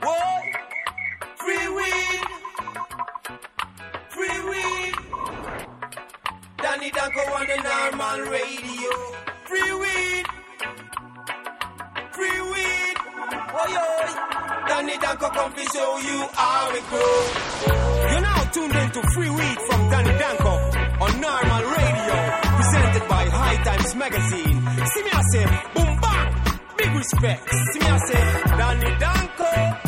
Free weed, free weed. Danny Danko on the normal radio. Free weed, free weed. Oh yo, Danny Danko come to show you how it grows. You're now tuned into Free Weed from Danny Danko on normal radio, presented by High Times Magazine. See boom bang, big respect. See me I say, Danny Danko.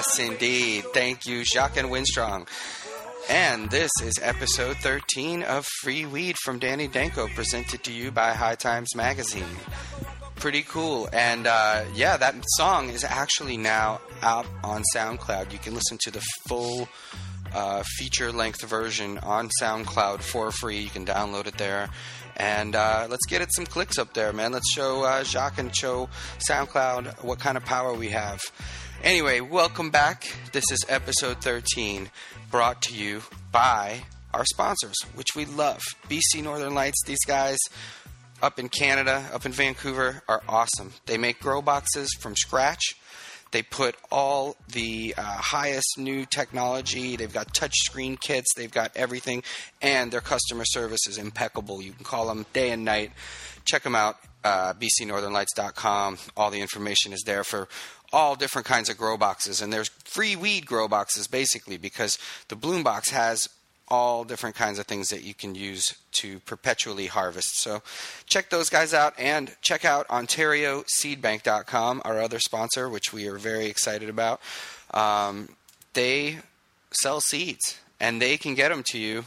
Yes, indeed. Thank you, Jacques and Winstrong. And this is episode 13 of Free Weed from Danny Danko, presented to you by High Times Magazine. Pretty cool. And uh, yeah, that song is actually now out on SoundCloud. You can listen to the full uh, feature length version on SoundCloud for free. You can download it there. And uh, let's get it some clicks up there, man. Let's show uh, Jacques and show SoundCloud what kind of power we have. Anyway, welcome back. This is episode 13, brought to you by our sponsors, which we love. BC Northern Lights, these guys up in Canada, up in Vancouver, are awesome. They make grow boxes from scratch. They put all the uh, highest new technology. They've got touchscreen kits. They've got everything, and their customer service is impeccable. You can call them day and night. Check them out. Uh, BCNorthernLights.com. All the information is there for all different kinds of grow boxes, and there's free weed grow boxes basically because the Bloom Box has all different kinds of things that you can use to perpetually harvest. So check those guys out and check out OntarioSeedBank.com, our other sponsor, which we are very excited about. Um, they sell seeds and they can get them to you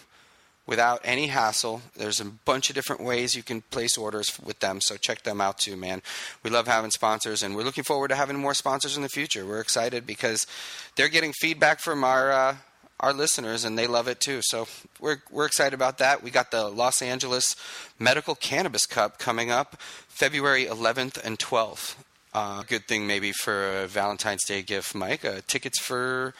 without any hassle. There's a bunch of different ways you can place orders with them, so check them out too, man. We love having sponsors, and we're looking forward to having more sponsors in the future. We're excited because they're getting feedback from our uh, our listeners, and they love it too. So we're we're excited about that. We got the Los Angeles Medical Cannabis Cup coming up February 11th and 12th. Uh, good thing maybe for a Valentine's Day gift, Mike. Uh, tickets for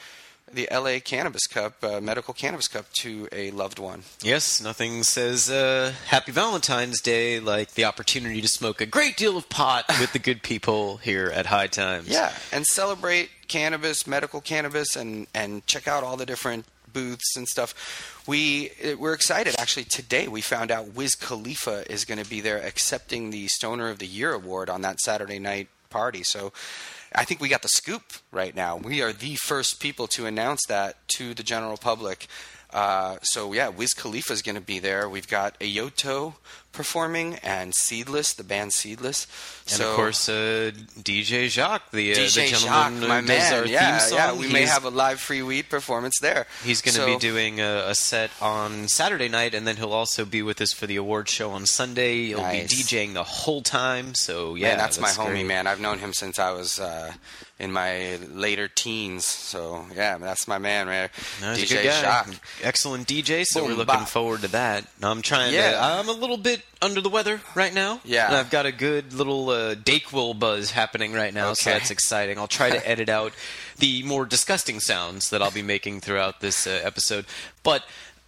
the LA Cannabis Cup, uh, Medical Cannabis Cup, to a loved one. Yes, nothing says uh, Happy Valentine's Day like the opportunity to smoke a great deal of pot with the good people here at High Times. Yeah, and celebrate cannabis, medical cannabis, and and check out all the different booths and stuff. We uh, we're excited. Actually, today we found out Wiz Khalifa is going to be there accepting the Stoner of the Year award on that Saturday night party. So. I think we got the scoop right now. We are the first people to announce that to the general public. Uh, so yeah, Wiz Khalifa is going to be there. We've got Ayoto performing and Seedless, the band Seedless. And so, of course, uh, DJ Jacques, the, uh, DJ the Jacques, gentleman who my does man. our yeah, theme song. yeah. We may have a live free weed performance there. He's going to So- be doing a, a set on Saturday night, and then he'll also be with us for the award show on Sunday. He'll Nice. be DJing the whole time. So yeah, man, that's, my homie, man. I've known him since I was uh, in my later teens. So yeah, that's my man, man. No, DJ a good guy. Jacques. Excellent DJ, so Boom, we're looking bop. forward to that. I'm trying Yeah. to. I'm a little bit under the weather right now. Yeah. And I've got a good little uh, Dayquil buzz happening right now, so that's exciting. I'll try to edit out the more disgusting sounds that I'll be making throughout this uh, episode. But.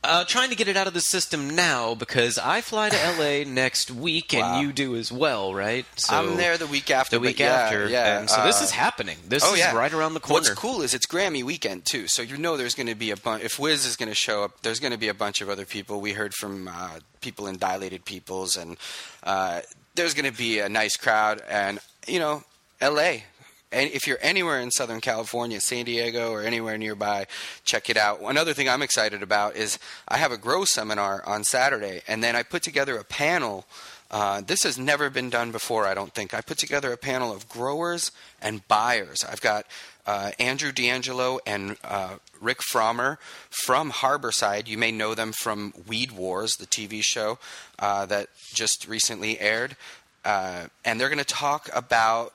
Uh, trying to get it out of the system now because I fly to LA next week and Wow. you do as well, right? So I'm there the week after. the week yeah, after. Yeah. And so this uh, is happening. This Oh is yeah, right around the corner. What's cool is it's Grammy weekend too, so you know there's going to be a bunch. If Wiz is going to show up, there's going to be a bunch of other people. We heard from uh, people in Dilated Peoples, and uh, there's going to be a nice crowd. And you know, L.A. If you're anywhere in Southern California, San Diego, or anywhere nearby, check it out. Another thing I'm excited about is I have a grow seminar on Saturday, and then I put together a panel. Uh, this has never been done before, I don't think. I put together a panel of growers and buyers. I've got uh, Andrew DeAngelo and uh, Rick Pfrommer from Harborside. You may know them from Weed Wars, the TV show uh, that just recently aired. Uh, and they're going to talk about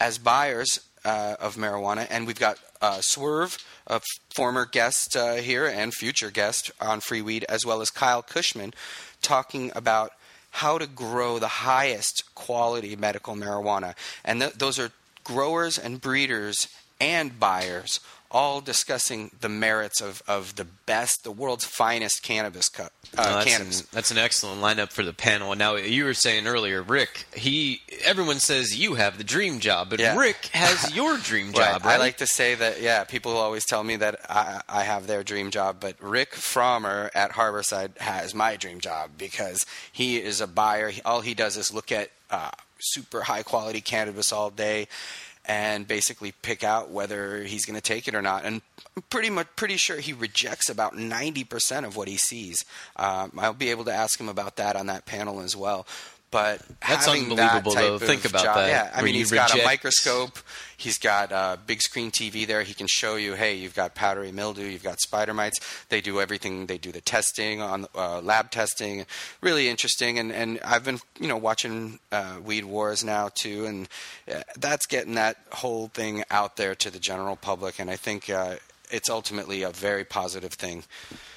as buyers uh, of marijuana, and we've got uh, Swerve, a former guest uh, here and future guest on Free Weed, as well as Kyle Kushman, talking about how to grow the highest quality medical marijuana. And th- those are growers and breeders and buyers all discussing the merits of, of the best, the world's finest cannabis cup. Uh, No, that's, cannabis. An, that's an excellent lineup for the panel. And now you were saying earlier, Rick. He everyone says you have the dream job, but Yeah. Rick has your dream Right. job, right? I like to say that, yeah, people always tell me that I, I have their dream job, but Rick Pfrommer at Harborside has my dream job because he is a buyer. All he does is look at uh, super high quality cannabis all day and basically pick out whether he's going to take it or not. And I'm pretty much pretty sure he rejects about 90% of what he sees. Um, I'll be able to ask him about that on that panel as well. But That's that unbelievable, type though. Think about job- that, Yeah, I mean, he's got a microscope. He's got a big screen TV there. He can show you, hey, you've got powdery mildew, you've got spider mites. They do everything. They do the testing on uh, lab testing. Really interesting. And and I've been you know watching uh, Weed Wars now too, and uh, that's getting that whole thing out there to the general public. And I think uh, it's ultimately a very positive thing.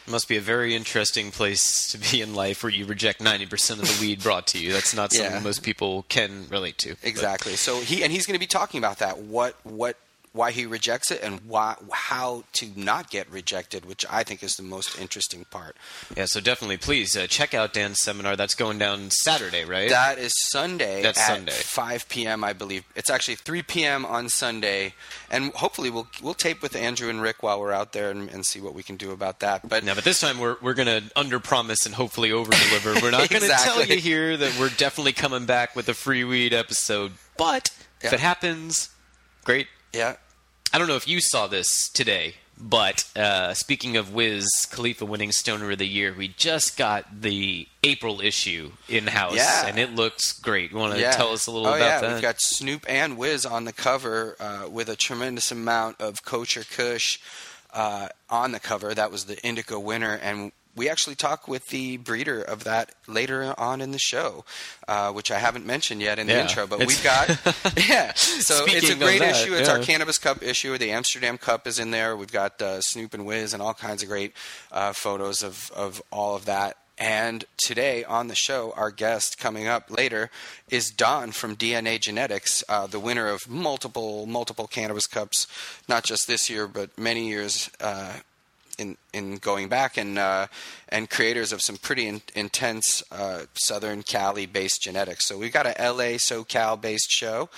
It must be a very interesting place to be in life where you reject 90% of the weed brought to you. That's not something Yeah. most people can relate to. But- Exactly. So he and he's going to be talking about that. What what why he rejects it and why how to not get rejected, which I think is the most interesting part. yeah, so definitely please uh, check out Dan's seminar. That's going down Saturday, right? That is Sunday That's at Sunday. 5 p.m. I believe. It's actually 3 p.m. on Sunday, and hopefully we'll we'll tape with Andrew and Rick while we're out there and, and see what we can do about that. But Now, but this time we're we're gonna under promise and hopefully over deliver. We're not gonna tell you here that we're definitely coming back with a free weed episode. But if it happens, great. Yeah, I don't know if you saw this today, but uh, speaking of Wiz Khalifa winning Stoner of the Year, we just got the April issue in house, Yeah. and it looks great. You want to yeah. tell us a little oh, about yeah. that? We've got Snoop and Wiz on the cover uh, with a tremendous amount of Kosher Kush uh, on the cover. That was the Indica winner, and we actually talk with the breeder of that later on in the show, uh, which I haven't mentioned yet in the Yeah. intro. But It's- we've got yeah. So it's a great that, issue. It's our. Cannabis Cup issue. The Amsterdam Cup is in there. We've got uh, Snoop and Wiz and all kinds of great uh, photos of of all of that. And today on the show, our guest coming up later is Don from DNA Genetics, uh, the winner of multiple, multiple cannabis cups, not just this year, but many years uh, in in going back, and uh, and creators of some pretty in, intense uh, Southern Cali based genetics. So we've got a LA SoCal based show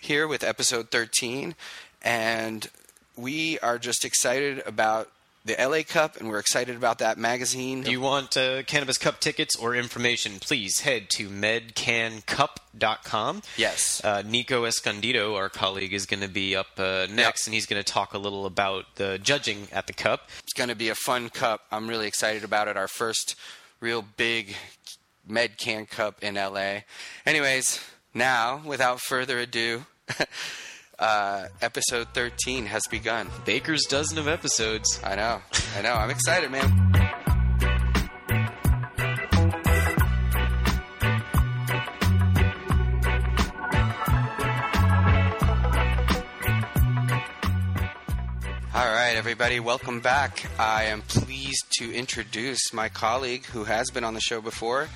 here with episode 13, and we are just excited about the LA Cup, and we're excited about that magazine. Do you want uh, Cannabis Cup tickets or information? Please head to medcancup.com. Yes. Uh, Nico Escondido, our colleague, is going to be up uh, next, and he's going to talk a little about the judging at the Cup. It's going to be a fun cup. I'm really excited about it. Our first real big MedCan Cup in LA. Anyways, now, without further ado, uh, episode 13 has begun. Baker's dozen of episodes. I know. I know. I'm excited, man. All right, everybody, welcome back. I am pleased to introduce my colleague who has been on the show before,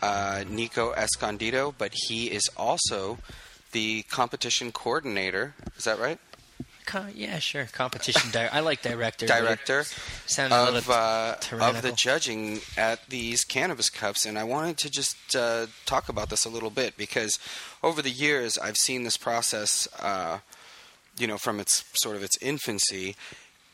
uh, Nico Escondido, but he is also the competition coordinator. Is that right? Co- yeah, sure. Competition di- I like director. Director Sounds a of uh, of the judging at these cannabis cups, and I wanted to just uh, talk about this a little bit because over the years I've seen this process, uh, you know, from its sort of its infancy,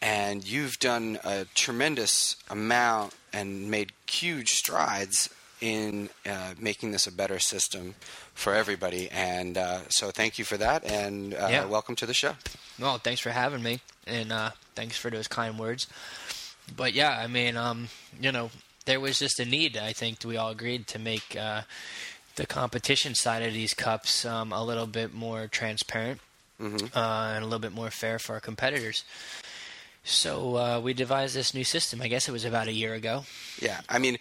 and you've done a tremendous amount and made huge strides in uh, making this a better system for everybody. And uh, so, thank you for that, and uh, Yeah. welcome to the show. Well, thanks for having me, and uh, thanks for those kind words. But yeah, I mean, um, you know, there was just a need. I think we all agreed to make uh, the competition side of these cups um, a little bit more transparent Mhm. uh, and a little bit more fair for our competitors. So uh, we devised this new system. I guess it was about a year ago. Yeah, I mean,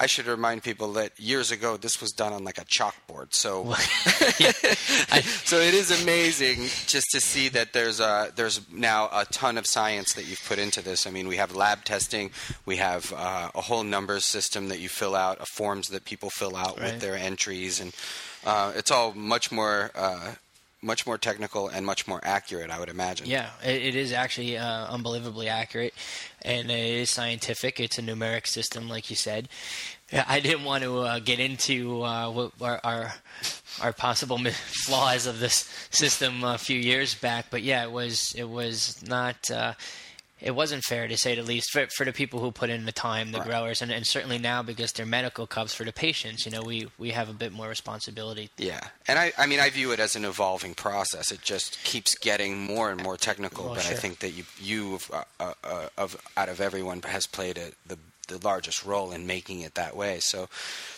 I should remind people that years ago this was done on like a chalkboard. So, so it is amazing just to see that there's a there's now a ton of science that you've put into this. I mean, we have lab testing, we have uh, a whole numbers system that you fill out, uh, forms that people fill out with their entries, and uh, it's all much more. Uh, much more technical and much more accurate. I would imagine. Yeah, it, it is actually uh, unbelievably accurate, and it is scientific. It's a numeric system, like you said. I didn't want to uh, get into uh, what our, our our possible flaws of this system a few years back, but yeah, it was it was not. Uh, it wasn't fair to say the least for, for the people who put in the time, the right. growers, and, and certainly now because they're medical cups for the patients. You know, we, we have a bit more responsibility. Yeah, and I, I mean, I view it as an evolving process. It just keeps getting more and more technical. Well, but sure. I think that you you uh, uh, uh, of out of everyone has played a, the the largest role in making it that way. So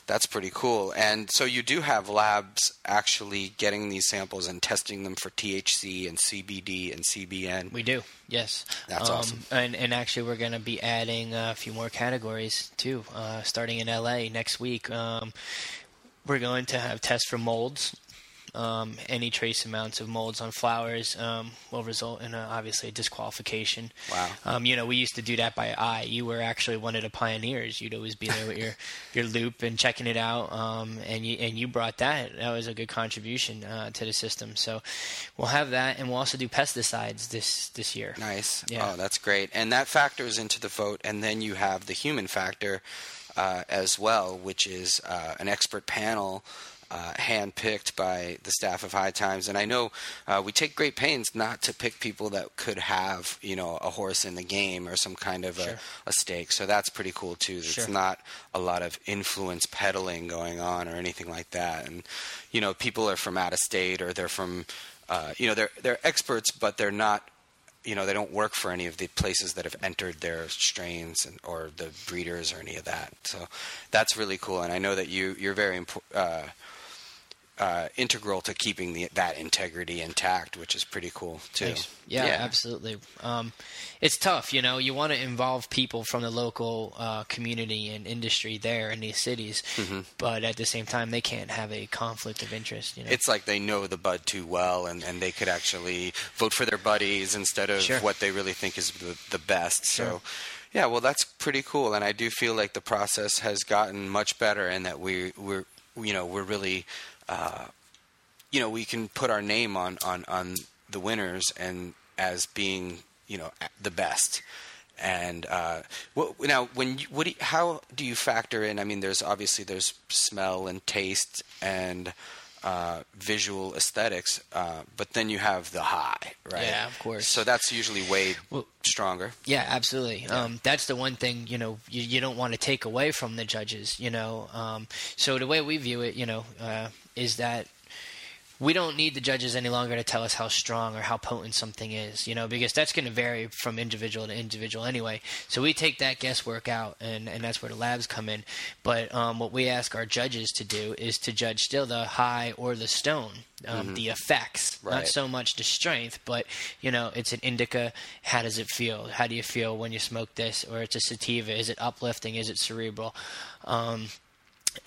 that's pretty cool. And so you do have labs actually getting these samples and testing them for THC and CBD and CBN. We do, yes. That's um, awesome. And, and actually, we're going to be adding a few more categories too, uh, starting in LA next week. Um, we're going to have tests for molds um, any trace amounts of molds on flowers um, will result in a, obviously a disqualification. Wow. Um, you know, we used to do that by eye. You were actually one of the pioneers. You'd always be there with your, your loupe and checking it out. Um, and you and you brought that. That was a good contribution uh, to the system. So we'll have that, and we'll also do pesticides this this year. Nice. Yeah. Oh, that's great. And that factors into the vote, and then you have the human factor. Uh, as well, which is uh, an expert panel uh, handpicked by the staff of High Times. And I know uh, we take great pains not to pick people that could have, you know, a horse in the game or some kind of sure. a, a, stake. So that's pretty cool too. Sure. It's not a lot of influence peddling going on or anything like that. And you know, people are from out of state or they're from, uh, you know, they're they're experts, but they're not you know they don't work for any of the places that have entered their strains and, or the breeders or any of that. So that's really cool, and I know that you you're very important. Uh, uh, integral to keeping the, that integrity intact, which is pretty cool too. Yeah, yeah, absolutely. Um, it's tough, you know. You want to involve people from the local uh, community and industry there in these cities, mm-hmm. but at the same time, they can't have a conflict of interest. You know? It's like they know the bud too well, and, and they could actually vote for their buddies instead of sure. what they really think is the, the best. Sure. So. Yeah, well, that's pretty cool, and I do feel like the process has gotten much better, and that we we're you know we're really uh, you know, we can put our name on, on, on the winners and as being, you know, the best. And uh, what, now, when you, what do you, how do you factor in? I mean, there's obviously there's smell and taste and uh, visual aesthetics, uh, but then you have the high, right? Yeah, of course. So that's usually way well, stronger. Yeah, absolutely. Yeah. Um, that's the one thing you know you, you, don't want to take away from the judges. You know, um, so the way we view it, you know, uh, is that we don't need the judges any longer to tell us how strong or how potent something is, you know, because that's going to vary from individual to individual anyway. So we take that guesswork out, and, and that's where the labs come in. But um, what we ask our judges to do is to judge still the high or the stone, um, mm-hmm. the effects, right. not so much the strength, but you know, it's an indica. How does it feel? How do you feel when you smoke this? Or it's a sativa. Is it uplifting? Is it cerebral? Um,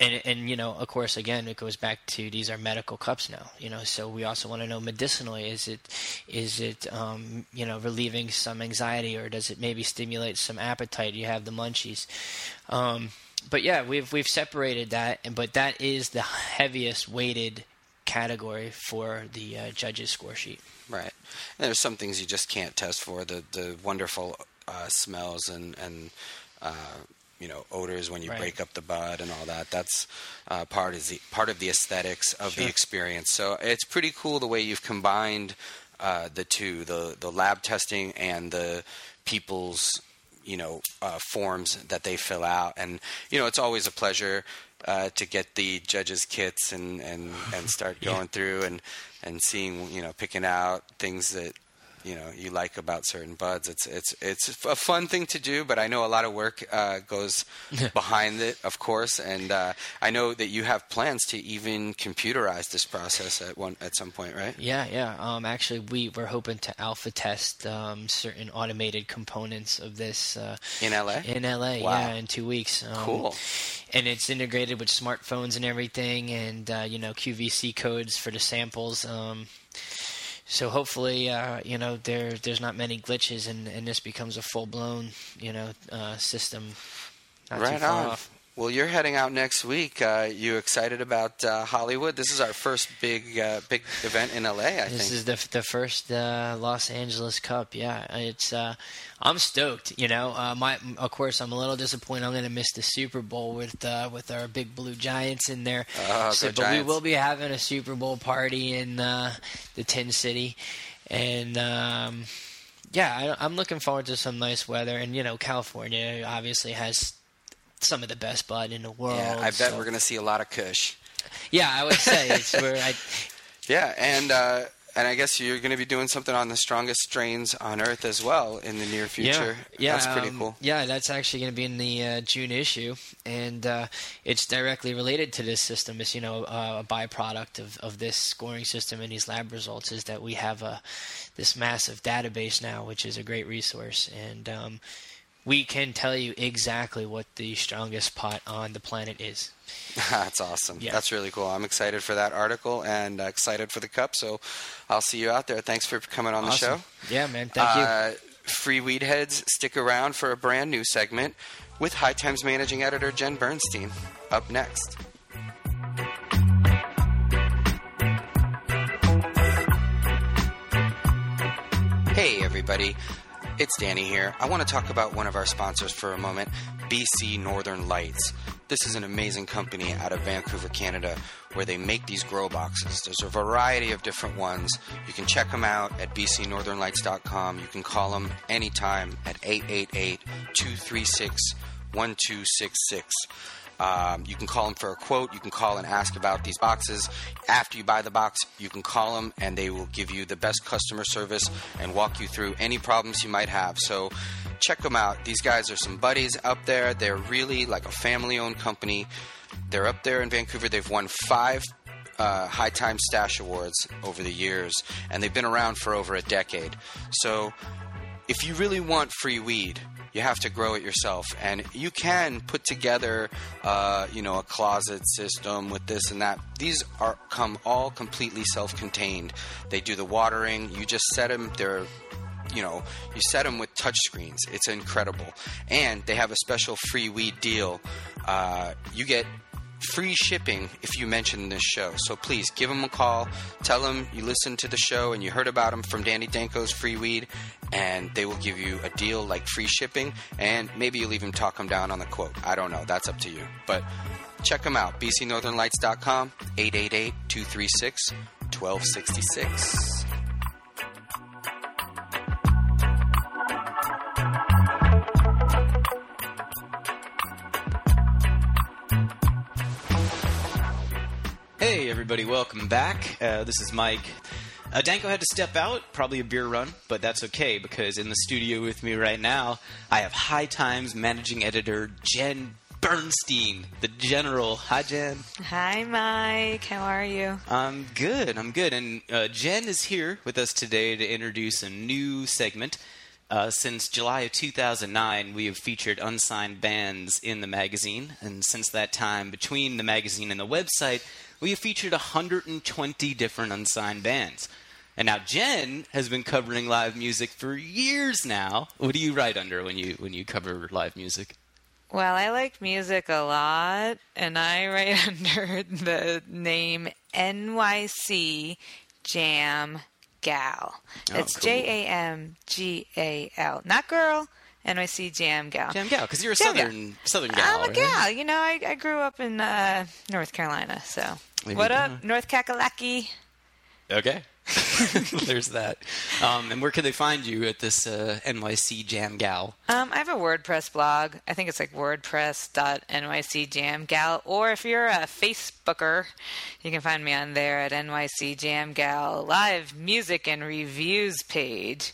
and and you know of course again it goes back to these are medical cups now you know so we also want to know medicinally is it is it um, you know relieving some anxiety or does it maybe stimulate some appetite? You have the munchies. Um, but yeah we've we've separated that but that is the heaviest weighted category for the uh, judges score sheet. Right. And there's some things you just can't test for the the wonderful uh, smells and and uh, you know odors when you right. break up the bud and all that. That's uh, part of the part of the aesthetics of sure. the experience. So it's pretty cool the way you've combined uh, the two, the the lab testing and the people's you know uh, forms that they fill out. And you know it's always a pleasure. Uh, to get the judges' kits and, and, and start going yeah. through and, and seeing you know picking out things that you know you like about certain buds. It's it's it's a fun thing to do, but I know a lot of work uh, goes behind it, of course. And uh, I know that you have plans to even computerize this process at one at some point, right? Yeah, yeah. Um, actually, we were hoping to alpha test um, certain automated components of this uh, in LA. In LA, wow. yeah, in two weeks. Um, cool. And it's integrated with smartphones and everything, and uh, you know QVC codes for the samples. So hopefully, uh, you know, there there's not many glitches, and, and this becomes a full blown, you know, uh, system. right on. Off. Well, you're heading out next week. Uh, you excited about uh, Hollywood? This is our first big uh, big event in LA. I This think. This is the the first uh, Los Angeles Cup. Yeah, it's. Uh, I'm stoked. You know, uh, my of course I'm a little disappointed. I'm going to miss the Super Bowl with uh, with our big blue Giants in there. Oh, So- but Giants. we will be having a Super Bowl party in uh, the Tin City, and um, yeah, I, I'm looking forward to some nice weather. And you know, California obviously has some of the best bud in the world. yeah, I bet so- we're going to see a lot of Kush. Yeah, I would say it's where I. Yeah, and uh, and I guess you're going to be doing something on the strongest strains on Earth as well in the near future. Yeah, yeah, that's pretty um, cool. Yeah, that's actually going to be in the uh, June issue, and uh, it's directly related to this system. It's you know uh, a byproduct of, of this scoring system and these lab results is that we have a this massive database now, which is a great resource, and um, we can tell you exactly what the strongest pot on the planet is. That's awesome. Yeah. That's really cool. I'm excited for that article and uh, excited for the cup. So I'll see you out there. Thanks for coming on the show. Yeah, man. Thank you. Uh, free weed heads, stick around for a brand new segment with High Times managing editor Jen Bernstein. Up next. Hey, everybody. It's Danny here. I want to talk about one of our sponsors for a moment BC Northern Lights. This is an amazing company out of Vancouver, Canada, where they make these grow boxes. There's a variety of different ones. You can check them out at bcnorthernlights.com. You can call them anytime at 888 236 1266. Um, you can call them for a quote. You can call and ask about these boxes. After you buy the box, you can call them and they will give you the best customer service and walk you through any problems you might have. So check them out. These guys are some buddies up there. They're really like a family owned company. They're up there in Vancouver. They've won five uh, High Time Stash Awards over the years, and they've been around for over a decade. So if you really want free weed, you have to grow it yourself, and you can put together, uh, you know, a closet system with this and that. These are come all completely self-contained. They do the watering. You just set them. They're you know, you set them with touch screens. It's incredible. And they have a special free weed deal. Uh, you get free shipping if you mention this show. So please give them a call. Tell them you listened to the show and you heard about them from Danny Danko's Free Weed, and they will give you a deal like free shipping, and maybe you'll even talk them down on the quote. I don't know. That's up to you. But check them out. bcnorthernlights.com, 888-236-1266. Hey, everybody, welcome back. Uh, this is Mike. Uh, Danko had to step out, probably a beer run, but that's okay because in the studio with me right now, I have High Times managing editor Jen Bernstein, the general. Hi, Jen. Hi, Mike. How are you? I'm good. I'm good. And uh, Jen is here with us today to introduce a new segment. Uh, since July of 2009, we have featured unsigned bands in the magazine, and since that time, between the magazine and the website, we have featured 120 different unsigned bands. And now Jen has been covering live music for years now. What do you write under when you when you cover live music? Well, I like music a lot, and I write under the name NYC Jam Gal. Oh, It's cool. J A M G A L, not girl. NYC Jam Gal. Jam gal, because you're a Jam gal. southern southern gal. I'm a right? gal. You know, I, I grew up in uh, North Carolina, so. Maybe what you up, North Kakalaki? Okay. There's that. Um, and where can they find you at this uh, NYC Jam Gal? Um, I have a WordPress blog. I think it's like wordpress.nycjamgal. Or if you're a Facebooker, you can find me on there at NYC Jam Gal live music and reviews page.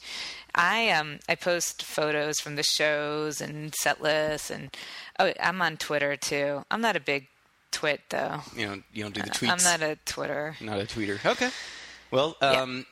I um I post photos from the shows and set lists and oh I'm on Twitter too. I'm not a big twit though. You know, you don't do the tweets. I'm not a Twitter. Not a tweeter. Okay. Well, Yeah. um,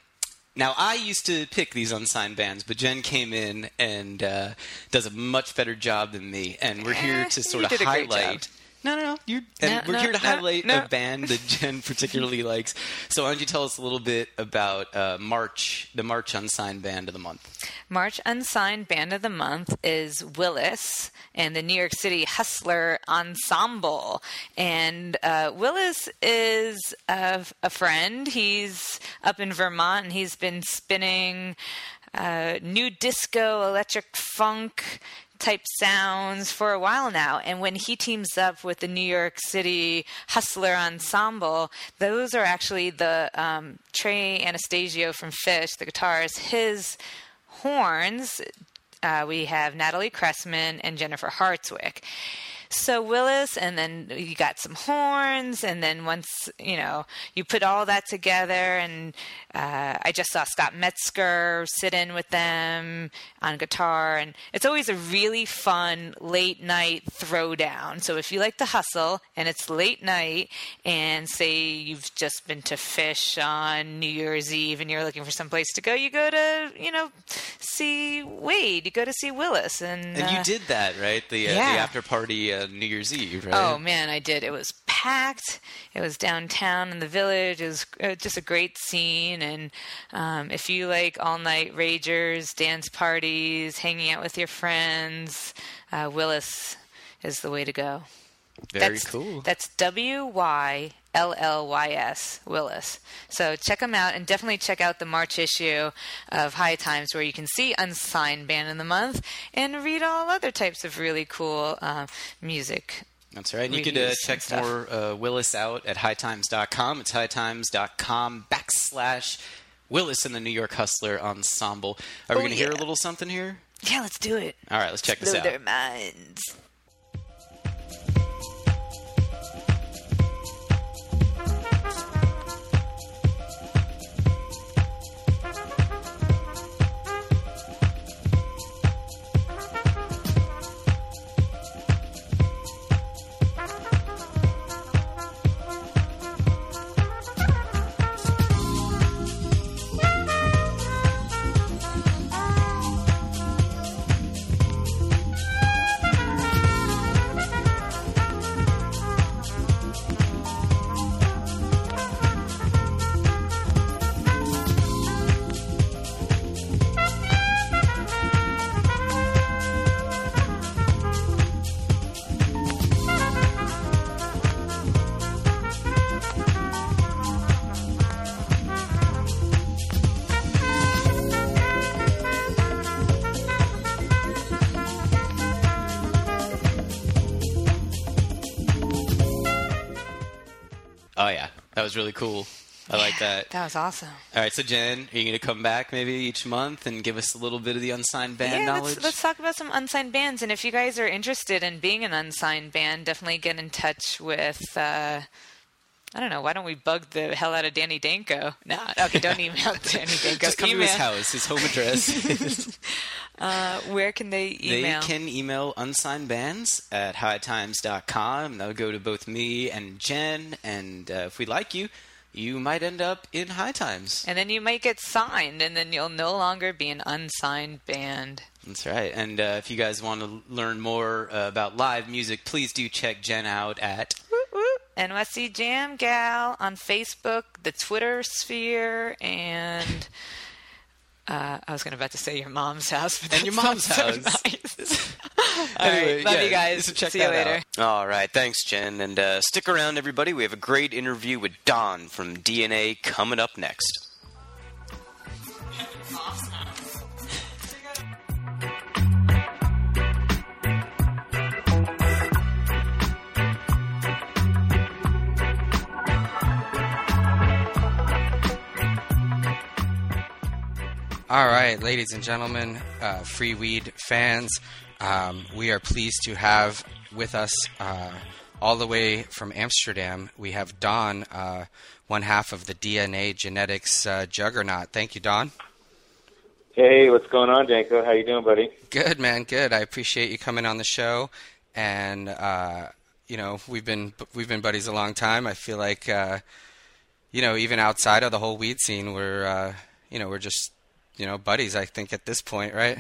now I used to pick these unsigned bands, but Jen came in and uh, does a much better job than me, and we're here Eh, to sort of did a great highlight No, no, no. You're, and No, we're no, here to no, highlight no. a band that Jen particularly likes. So why don't you tell us a little bit about uh, March, the March Unsigned Band of the Month? March Unsigned Band of the Month is Wyllys and the New York City Hustler Ensemble. And uh, Wyllys is a, a friend. He's up in Vermont and he's been spinning uh, new disco, electric funk type sounds for a while now. And when he teams up with the New York City Hustler Ensemble, those are actually the um, Trey Anastasio from Phish, the guitarist, his horns. Uh, we have Natalie Cressman and Jennifer Hartswick. So Wyllys, and then you got some horns, and then once you know you put all that together, and uh, I just saw Scott Metzger sit in with them on guitar, and it's always a really fun late night throwdown. So if you like to hustle and it's late night, and say you've just been to Phish on New Year's Eve, and you're looking for some place to go, you go to you know see Wade, you go to see Wyllys, and And uh, you did that, right? The, uh, yeah. the after party uh, New Year's Eve, right? Oh man, I did. It was packed. It was downtown in the village. It was uh, just a great scene. And um, if you like all night ragers, dance parties, hanging out with your friends, uh, Wyllys is the way to go. Very that's, cool. That's W Y L L Y S Wyllys. So check them out and definitely check out the March issue of High Times where you can see unsigned band of the month and read all other types of really cool uh, music. That's right. And you could uh, check more uh, Wyllys out at hightimes.com. It's hightimes.com backslash Wyllys and the New York Hustler Ensemble. Are we Oh, going to hear a little something here? Yeah, let's do it. All right, let's check this out. their minds. Oh, yeah. That was really cool. I like that. That was awesome. All right, so Jen, are you going to come back maybe each month and give us a little bit of the unsigned band yeah, knowledge? let's, let's talk about some unsigned bands. And if you guys are interested in being an unsigned band, definitely get in touch with. Uh, I don't know. Why don't we bug the hell out of Danny Danko? No, okay, don't email Danny Danko. Just come email. to his house. His home address. Uh, where can they email? They can email unsigned bands at hightimes.com. That'll go to both me and Jen. And uh, if we like you, you might end up in High Times. and then you might get signed, and then you'll no longer be an unsigned band. That's right. And uh, if you guys want to learn more uh, about live music, please do check Jen out at. NYC Jam Gal on Facebook, the Twitter sphere, and uh, I was going to about to say your mom's house, but And your mom's sounds so house. nice. All Anyway, right, love yeah, you guys. so check See you later. out. All right, thanks, Jen. And uh, stick around, everybody. We have a great interview with Don from DNA coming up next. All right, ladies and gentlemen, uh, free weed fans, um, we are pleased to have with us uh, all the way from Amsterdam. We have Don, uh, one half of the DNA genetics uh, juggernaut. Thank you, Don. Hey, what's going on, Danko? How you doing, buddy? Good man, good. I appreciate you coming on the show, and uh, you know we've been we've been buddies a long time. I feel like uh, you know even outside of the whole weed scene, we're uh, you know we're just you know buddies. I think at this point, right?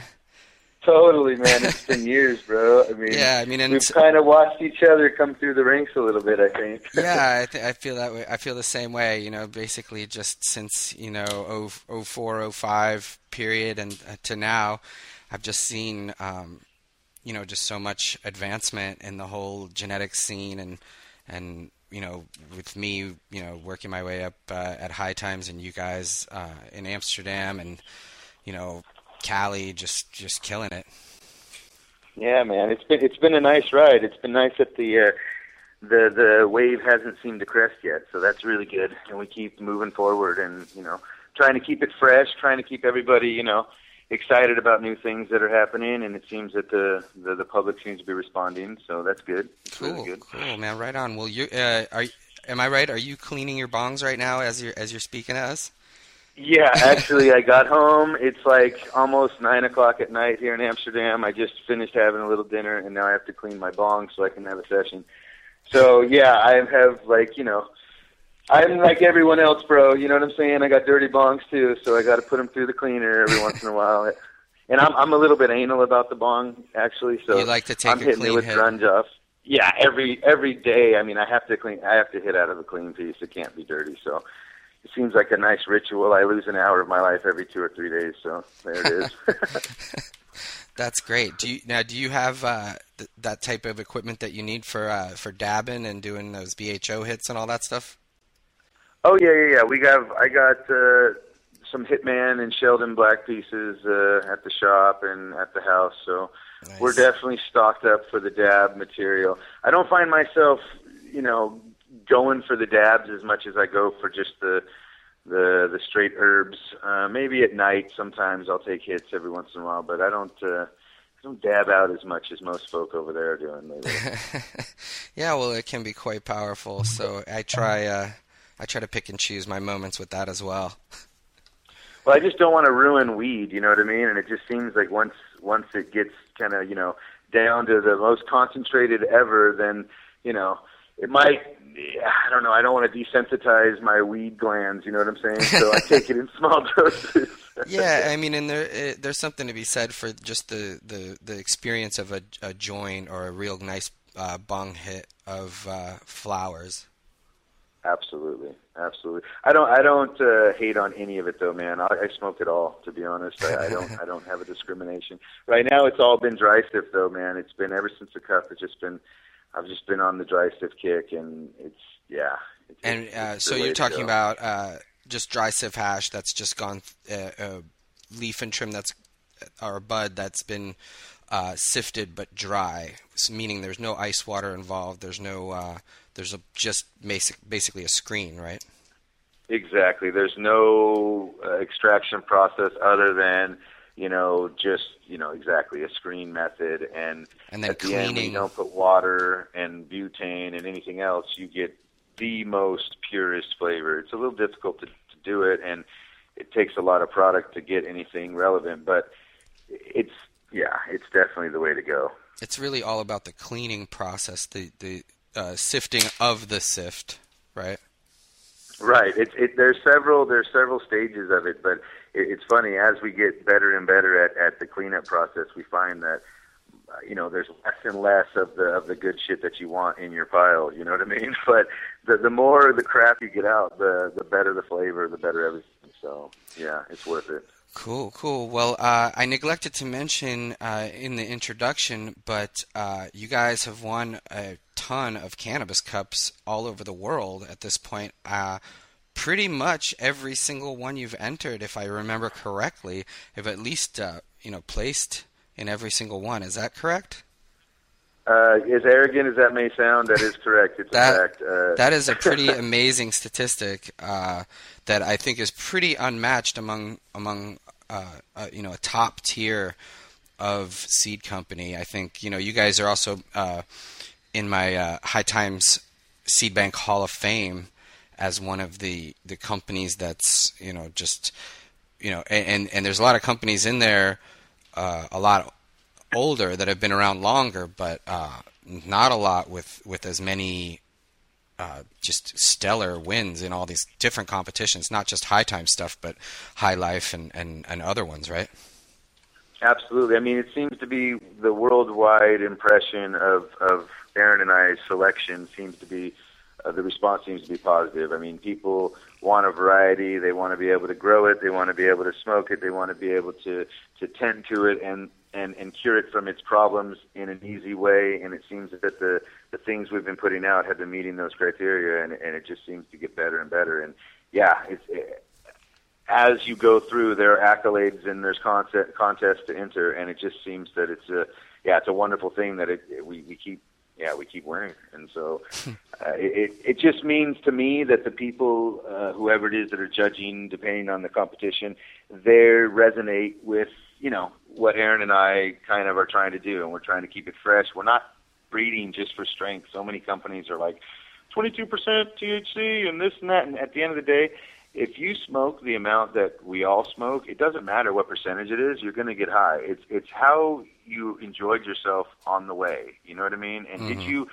Totally, man. It's been years, bro. I mean, Yeah, I mean, and we've kind of watched each other come through the ranks a little bit. I think. yeah, I, th- I feel that way. I feel the same way. You know, basically just since you know oh oh four oh five period and uh, to now, I've just seen um, you know just so much advancement in the whole genetic scene and and you know with me you know working my way up uh, at High Times and you guys uh, in Amsterdam and you know Cali just just killing it. Yeah, man. It's been it's been a nice ride. It's been nice that the uh, the the wave hasn't seemed to crest yet, so that's really good. And we keep moving forward, and you know, trying to keep it fresh, trying to keep everybody, you know, excited about new things that are happening. And it seems that the the, the public seems to be responding, so that's good. It's Cool, really good. cool, man. Right on. Well, you uh, are. Am I right? Are you cleaning your bongs right now as you're as you're speaking to us? Yeah, actually, I got home. It's like almost nine o'clock at night here in Amsterdam. I just finished having a little dinner, and now I have to clean my bong so I can have a session. So yeah, I have like you know, I'm like everyone else, bro. You know what I'm saying? I got dirty bongs too, so I got to put them through the cleaner every once in a while. And I'm I'm a little bit anal about the bong actually. So You like to take I'm a hitting clean it with hit. grunge off. Yeah, every every day. I mean, I have to clean. I have to hit out of a clean piece. It can't be dirty. So it seems like a nice ritual. I lose an hour of my life every two or three days. So there it is. That's great. Do you now? Do you have uh, th- that type of equipment that you need for uh, for dabbing and doing those BHO hits and all that stuff? Oh yeah, yeah, yeah. We got. I got uh, some Hitman and Sheldon Black pieces uh, at the shop and at the house. So Nice. we're definitely stocked up for the dab material. I don't find myself, you know, going for the dabs as much as I go for just the the the straight herbs. Uh, maybe at night sometimes I'll take hits every once in a while, but I don't uh, I don't dab out as much as most folk over there are doing. Maybe. yeah, well, it can be quite powerful. So I try. Uh, I try to pick and choose my moments with that as well. Well, I just don't want to ruin weed, you know what I mean? And it just seems like once once it gets kind of you know down to the most concentrated ever, then you know it might. I don't know. I don't want to desensitize my weed glands. You know what I'm saying? So I take it in small doses. yeah, I mean, and there it, there's something to be said for just the the, the experience of a, a joint or a real nice uh, bong hit of uh, flowers. Absolutely, absolutely. I don't. I don't uh, hate on any of it though, man. I, I smoke it all. To be honest, I, I don't. I don't have a discrimination. Right now, it's all been dry sift though, man. It's been ever since the cup. It's just been. I've just been on the dry sift kick, and it's yeah. It's, And it's uh, the so you're talking about uh, just dry sieve hash that's just gone uh, uh, leaf and trim that's or bud that's been uh, sifted but dry, meaning there's no ice water involved. There's no uh, there's a, just basic basically a screen, right? Exactly. There's no uh, extraction process other than you know just you know exactly a screen method, and, And then at the end cleaning. you don't put water and butane and anything else, you get the most purest flavor. It's a little difficult to, to do it, and it takes a lot of product to get anything relevant, but it's yeah, it's definitely the way to go. It's really all about the cleaning process, the the uh, sifting of the sift, right? Right. It, it, there's several there's several stages of it, but it, it's funny as we get better and better at, at the cleanup process, we find that uh, you know there's less and less of the of the good shit that you want in your pile. You know what I mean? But the the more the crap you get out, the the better the flavor, the better everything. So yeah, it's worth it. Cool, cool. Well, uh, I neglected to mention uh, in the introduction, but uh, you guys have won a ton of cannabis cups all over the world at this point. Uh, pretty much every single one you've entered, if I remember correctly, have at least uh, you know placed in every single one. Is that correct? Uh, as arrogant as that may sound, that is correct. It's That- a fact. Uh, That is a pretty amazing statistic uh, that I think is pretty unmatched among among uh, uh, you know a top tier of seed company. I think you know you guys are also uh, in my uh, High Times Seed Bank Hall of Fame as one of the the companies that's you know just you know and and there's a lot of companies in there uh, a lot older that have been around longer, but uh, not a lot with with as many uh, just stellar wins in all these different competitions, not just high time stuff, but high life and, and, and other ones, right? Absolutely. I mean, it seems to be the worldwide impression of of Aaron and I's selection seems to be uh, the response seems to be positive. I mean, people want a variety. They want to be able to grow it. They want to be able to smoke it. They want to be able to to tend to it and and and cure it from its problems in an easy way. And it seems that the the things we've been putting out have been meeting those criteria, and and it just seems to get better and better. And yeah, it's. It, as you go through, there are accolades and there's contest, contests to enter, and it just seems that it's a yeah, it's a wonderful thing that it, it we we keep yeah we keep wearing, and so uh, it it just means to me that the people uh, whoever it is that are judging, depending on the competition, they resonate with you know what Aaron and I kind of are trying to do, and we're trying to keep it fresh. We're not breeding just for strength. So many companies are like 22% THC and this and that, and at the end of the day if you smoke the amount that we all smoke, it doesn't matter what percentage it is, you're going to get high. It's it's how you enjoyed yourself on the way. You know what I mean? And Mm-hmm. did you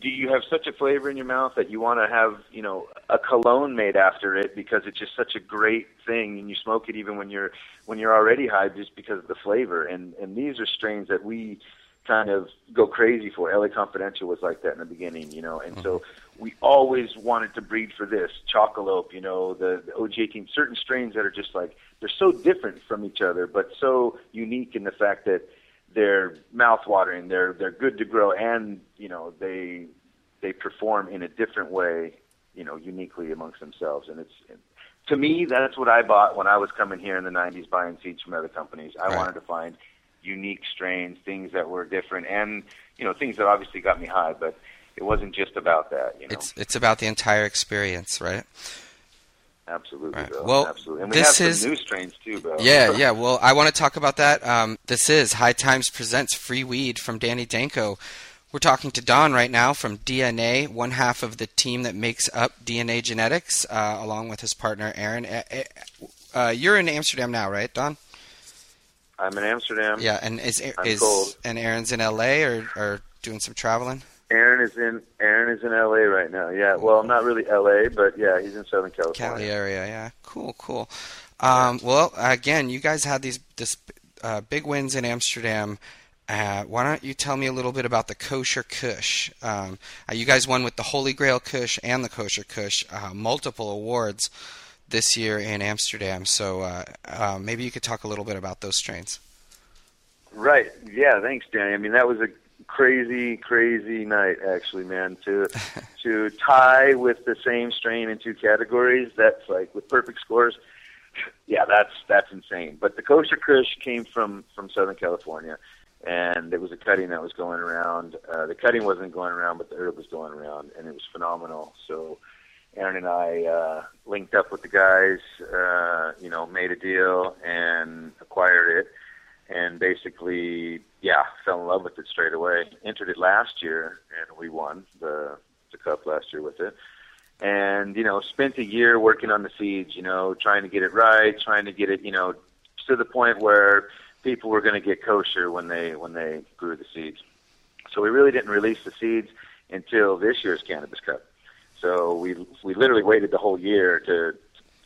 do you have such a flavor in your mouth that you want to have, you know, a cologne made after it because it's just such a great thing and you smoke it even when you're when you're already high just because of the flavor. And and these are strains that we kind of go crazy for. LA Confidential was like that in the beginning, you know, and so mm-hmm. we always wanted to breed for this Chocolope, you know, the, the OG18, certain strains that are just like they're so different from each other, but so unique in the fact that they're mouth-watering, they're they're good to grow, and you know they they perform in a different way, you know, uniquely amongst themselves, and it's. To me, that's what I bought when I was coming here in the '90s, buying seeds from other companies. I Right. wanted to find unique strains, things that were different, and you know things that obviously got me high. But it wasn't just about that. You know, It's it's about the entire experience, right? Absolutely, Right. bro. Well, absolutely. And we this have some is- new strains too, bro. Yeah, yeah. Well, I want to talk about that. Um, this is High Times presents Free Weed from Danny Danko. We're talking to Don right now from DNA, one half of the team that makes up DNA Genetics, uh, along with his partner Aaron. Uh, uh, you're in Amsterdam now, right, Don? I'm in Amsterdam. Yeah, and is I'm is cold. and Aaron's in LA or or doing some traveling? Aaron is in Aaron is in LA right now. Yeah. Well, not really LA, but yeah, he's in Southern Cali California. area. Yeah, cool, cool. Um, well, again, you guys had these this uh, big wins in Amsterdam. Uh, why don't you tell me a little bit about the kosher Kush? Um, uh, you guys won with the Holy Grail Kush and the kosher Kush, uh, multiple awards this year in Amsterdam. So uh, uh, maybe you could talk a little bit about those strains. Right. Yeah. Thanks, Danny. I mean, that was a crazy, crazy night, actually, man. To to tie with the same strain in two categories. That's like with perfect scores. Yeah, that's that's insane. But the kosher Kush came from from Southern California, and there was a cutting that was going around. Uh, the cutting wasn't going around, but the herb was going around, and it was phenomenal. So. Aaron and I uh, linked up with the guys, uh, you know, made a deal and acquired it and basically, yeah, fell in love with it straight away. Entered it last year, and we won the the cup last year with it. And you know, spent a year working on the seeds. You know, trying to get it right, trying to get it, you know, to the point where people were going to get kosher when they when they grew the seeds. So we really didn't release the seeds until this year's Cannabis Cup. So we we literally waited the whole year to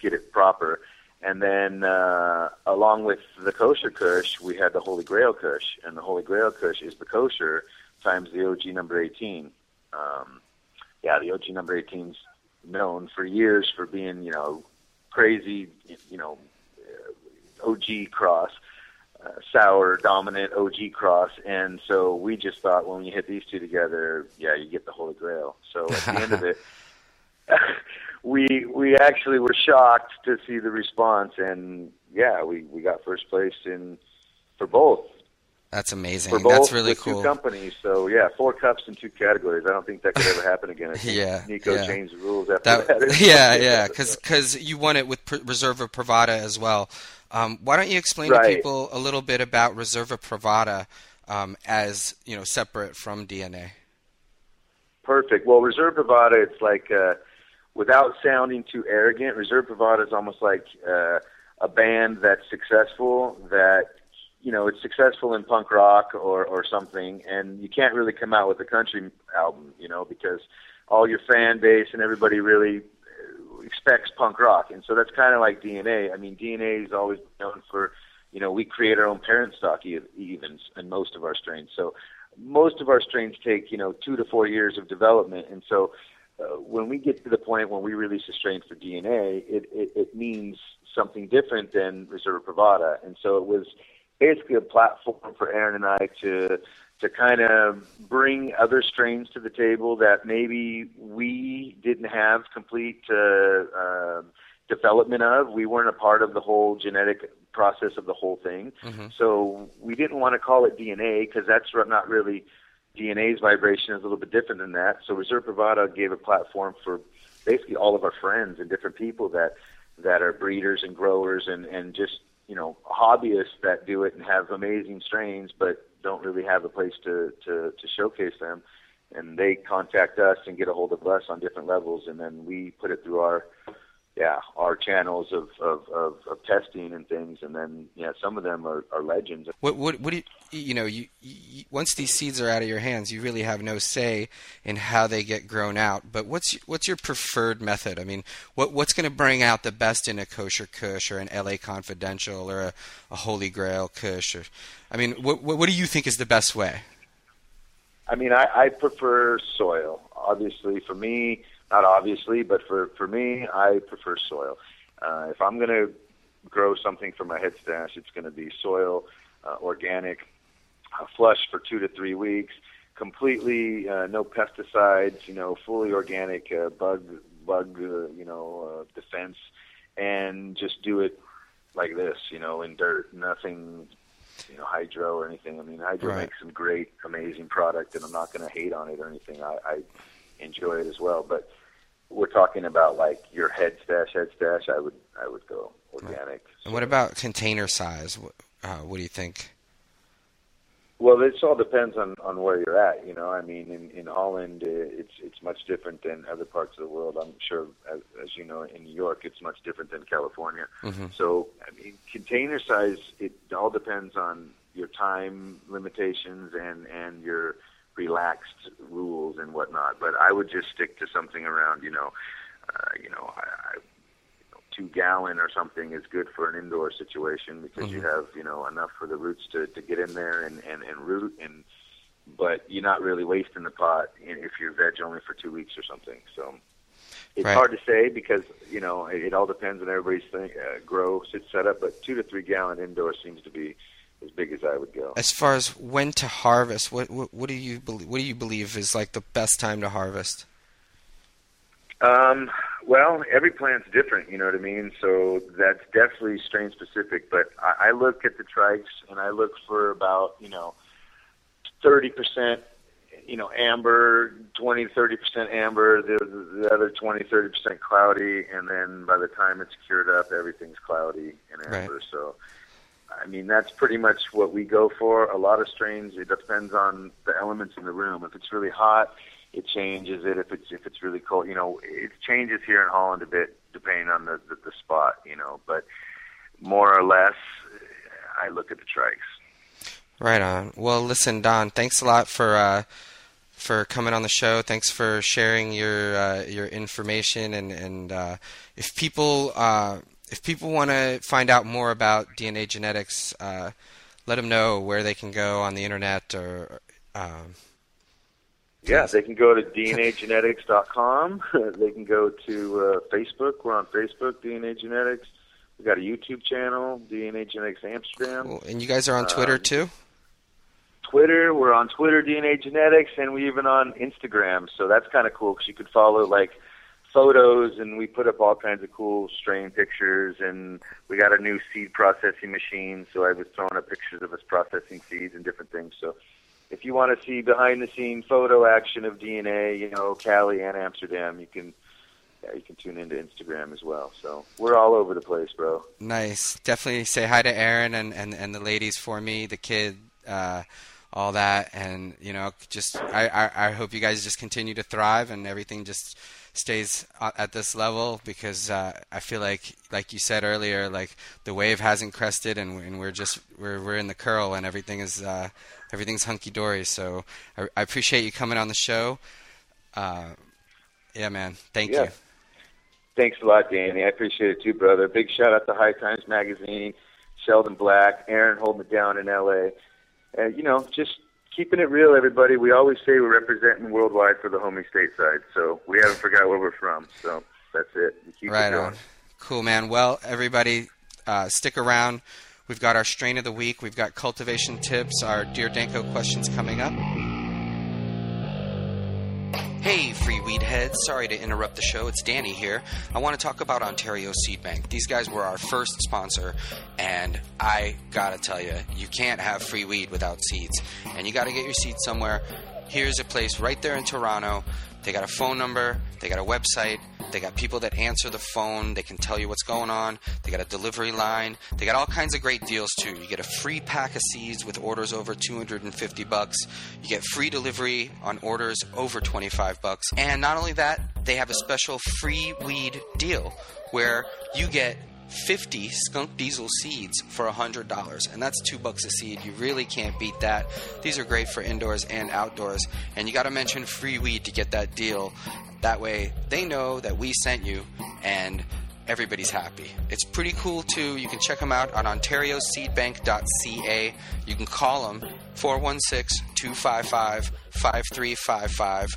get it proper. And then, uh, along with the kosher Kush, we had the Holy Grail Kush, and the Holy Grail Kush is the kosher times the OG number 18. Um, yeah, the OG number 18's known for years for being, you know, crazy, you know, uh, OG cross, uh, sour dominant OG cross, and so we just thought when you hit these two together, yeah, you get the Holy Grail. So at the end of it we we actually were shocked to see the response, and yeah, we we got first place in for both That's amazing. for both That's really cool. two companies. So yeah, four cups in two categories. I don't think that could ever happen again. Yeah, Nico yeah. changed the rules after That, that. yeah, yeah, because because you won it with Reserva Privada as well. Um, why don't you explain to people a little bit about Reserva Privada um, as you know separate from DNA? Perfect. Well, Reserve Privada, it's like, uh, without sounding too arrogant, Reserve Privada is almost like uh, a band that's successful, that, you know, it's successful in punk rock or, or something, and you can't really come out with a country album, you know, because all your fan base and everybody really uh, expects punk rock. And so that's kind of like DNA. I mean, DNA is always known for you know, we create our own parent stock even and most of our strains. So most of our strains take, you know, two to four years of development. And so uh, when we get to the point when we release a strain for DNA, it, it, it means something different than Reserva Privada. And so it was basically a platform for Aaron and I to to kind of bring other strains to the table that maybe we didn't have complete uh, uh, development of. We weren't a part of the whole genetic process of the whole thing. Mm-hmm. So we didn't want to call it DNA because that's not really DNA's vibration is a little bit different than that. So Reserve Privada gave a platform for basically all of our friends and different people that that are breeders and growers and and just you know hobbyists that do it and have amazing strains, but don't really have a place to to, to showcase them. And they contact us and get a hold of us on different levels, and then we put it through our yeah, our channels of, of, of, of, testing and things, and then yeah, some of them are, are legends. What what what do you you know you, you, once these seeds are out of your hands, you really have no say in how they get grown out. But what's what's your preferred method? I mean, what what's going to bring out the best in a kosher Kush or an LA Confidential or a, a Holy Grail Kush? Or I mean, what, what what do you think is the best way? I mean, I, I prefer soil. Obviously, for me not obviously, but for for me, I prefer soil. Uh, if I'm going to grow something for my head stash, it's going to be soil, uh, organic, uh, flush for two to three weeks, completely uh, no pesticides, you know, fully organic, uh, bug bug, uh, you know, uh, defense, and just do it like this, you know, in dirt, nothing you know hydro or anything. I mean, hydro right. makes some great, amazing product, and I'm not going to hate on it or anything. I, I enjoy it as well. But we're talking about like your head stash, head stash. I would I would go organic. And what about container size? Uh, what do you think? Well, this all depends on on where you're at. You know, I mean, in in Holland, uh, it's it's much different than other parts of the world. I'm sure, as, as you know, in New York, it's much different than California. Mm-hmm. So, I mean, container size. It all depends on your time limitations and and your relaxed rules and whatnot. But I would just stick to something around, you know, uh, you know, I, I, you know, two gallon or something is good for an indoor situation because mm-hmm. you have, you know, enough for the roots to, to get in there and, and, and root and, but you're not really wasting the pot if you're veg only for two weeks or something. So it's right. hard to say because you know it, it all depends on everybody's thing, uh, grow setup. But two to three gallon indoor seems to be as big as I would go. As far as when to harvest, what what, what do you believe? What do you believe is like the best time to harvest? Um, well, every plant's different, you know what I mean. So that's definitely strain specific. But I, I look at the trichs and I look for about you know thirty percent you know, amber, 20, 30% amber, the, the other 20, 30% cloudy, and then by the time it's cured up, everything's cloudy and amber. Right. So I mean, that's pretty much what we go for. A lot of strains, it depends on the elements in the room. If it's really hot, it changes it. If it's if it's really cold, you know, it changes here in Holland a bit depending on the the, the spot, you know. But more or less, I look at the trichs. Right on. Well, listen, Don, thanks a lot for uh, for coming on the show. Thanks for sharing your uh, your information and and uh, if people uh, if people want to find out more about DNA genetics, uh, let them know where they can go on the internet or. Um, yeah, they can go to dnagenetics.com. they can go to uh, Facebook. We're on Facebook, DNA Genetics. We've got a YouTube channel, DNA Genetics Amsterdam. Cool. And you guys are on Twitter um, too? Twitter. We're on Twitter, DNA Genetics, and we even on Instagram. So that's kind of cool because you could follow like photos and we put up all kinds of cool strain pictures and we got a new seed processing machine so I was throwing up pictures of us processing seeds and different things. So if you want to see behind the scenes photo action of DNA you know Cali and Amsterdam you can yeah, you can tune into Instagram as well. So we're all over the place bro. Nice. Definitely say hi to Aaron and and, and the ladies for me the kid uh all that and you know just I, I I hope you guys just continue to thrive and everything just stays at this level because uh, I feel like, like you said earlier, like the wave hasn't crested and, and we're just we're we're in the curl and everything is uh, everything's hunky dory. So I, I, appreciate you coming on the show. Uh, yeah, man. Thank yeah. you. Thanks a lot, Danny. I appreciate it too, brother. Big shout out to High Times Magazine. Sheldon Black, Aaron holding it down in L.A. And you know, just keeping it real, everybody. We always say we're representing worldwide for the homie stateside, so we haven't forgot where we're from. So that's it. We keep right it going. on. Cool, man. Well, everybody, uh, stick around. We've got our strain of the week. We've got cultivation tips. Our Dear Danko questions coming up. Hey, free weed heads. Sorry to interrupt the show. It's Danny here. I want to talk about Ontario Seed Bank. These guys were our first sponsor, and I gotta tell you, you can't have free weed without seeds. And you gotta get your seeds somewhere. Here's a place right there in Toronto. They got a phone number, they got a website, they got people that answer the phone, they can tell you what's going on, they got a delivery line, they got all kinds of great deals too. You get a free pack of seeds with orders over 250 bucks. You get free delivery on orders over 25 bucks. And not only that, they have a special free weed deal where you get 50 skunk diesel seeds for $100 and that's 2 bucks a seed. You really can't beat that. These are great for indoors and outdoors and you got to mention free weed to get that deal. That way they know that we sent you and everybody's happy. It's pretty cool too. You can check them out on ontarioseedbank.ca you can call them 416-255-5355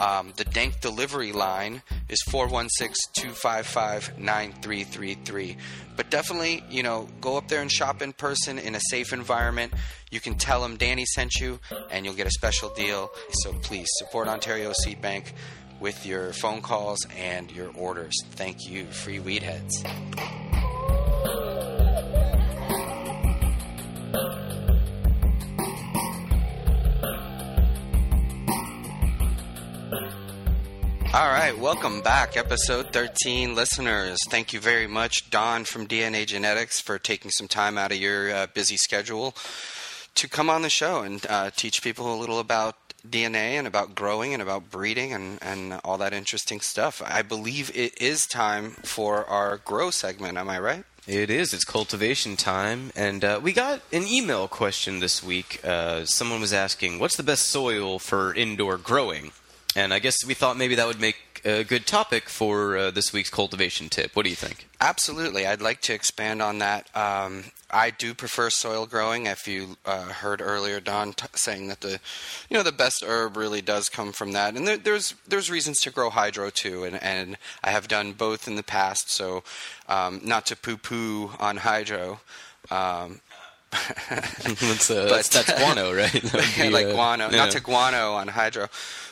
um, the dank delivery line is 416-255-9333 but definitely you know go up there and shop in person in a safe environment. You can tell them danny sent you and you'll get a special deal. So please support ontario seed bank with your phone calls and your orders thank you free weed heads All right, welcome back. Episode 13, listeners. Thank you very much, Don from DNA Genetics, for taking some time out of your uh, busy schedule to come on the show and uh, teach people a little about DNA and about growing and about breeding and, and all that interesting stuff. I believe it is time for our grow segment. Am I right? It is. It's cultivation time. And uh, we got an email question this week. Uh, someone was asking, What's the best soil for indoor growing? And I guess we thought maybe that would make a good topic for uh, this week's cultivation tip. What do you think? Absolutely. I'd like to expand on that. Um, I do prefer soil growing. If you uh, heard earlier, Don t- saying that the, you know, the best herb really does come from that, and there, there's there's reasons to grow hydro too, and and I have done both in the past. So, um, not to poo-poo on hydro. Um, that's, uh, But- that's, that's guano, right? That be, like uh, guano, yeah. not to guano on hydro.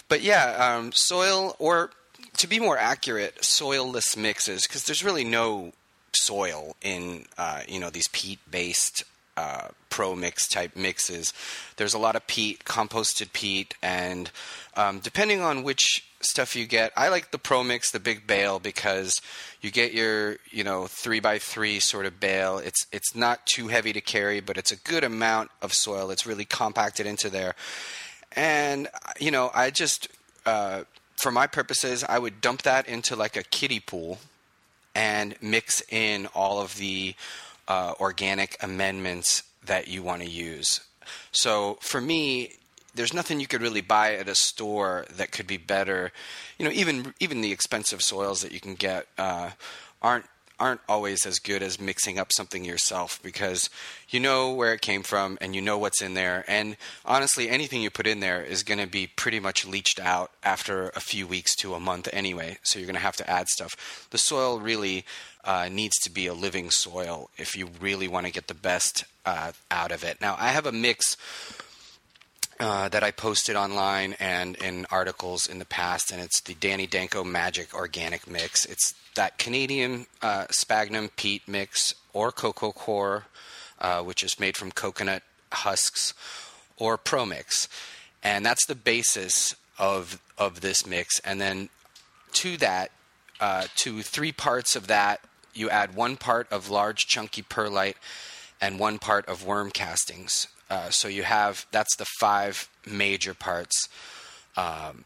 But yeah, um, soil, or to be more accurate, soilless mixes, because there's really no soil in uh, you know these peat-based uh, pro mix type mixes. There's a lot of peat, composted peat, and um, depending on which stuff you get, I like the pro mix, the big bale, because you get your you know three by three sort of bale. It's it's not too heavy to carry, but it's a good amount of soil. It's really compacted into there, and you know I just uh, for my purposes, I would dump that into like a kiddie pool and mix in all of the uh, organic amendments that you want to use. So for me, there's nothing you could really buy at a store that could be better. You know, even even the expensive soils that you can get uh, aren't aren't always as good as mixing up something yourself because you know where it came from and you know what's in there. And honestly, anything you put in there is going to be pretty much leached out after a few weeks to a month anyway. So you're going to have to add stuff. The soil really uh, needs to be a living soil if you really want to get the best uh, out of it. Now, I have a mix uh, that I posted online and in articles in the past, and it's the Danny Danko Magic Organic Mix. It's that Canadian uh, sphagnum peat mix or coco coir, uh, which is made from coconut husks, or Pro Mix, and that's the basis of of this mix. And then to that, uh, to three parts of that, you add one part of large chunky perlite and one part of worm castings. Uh, so you have that's the five major parts, um,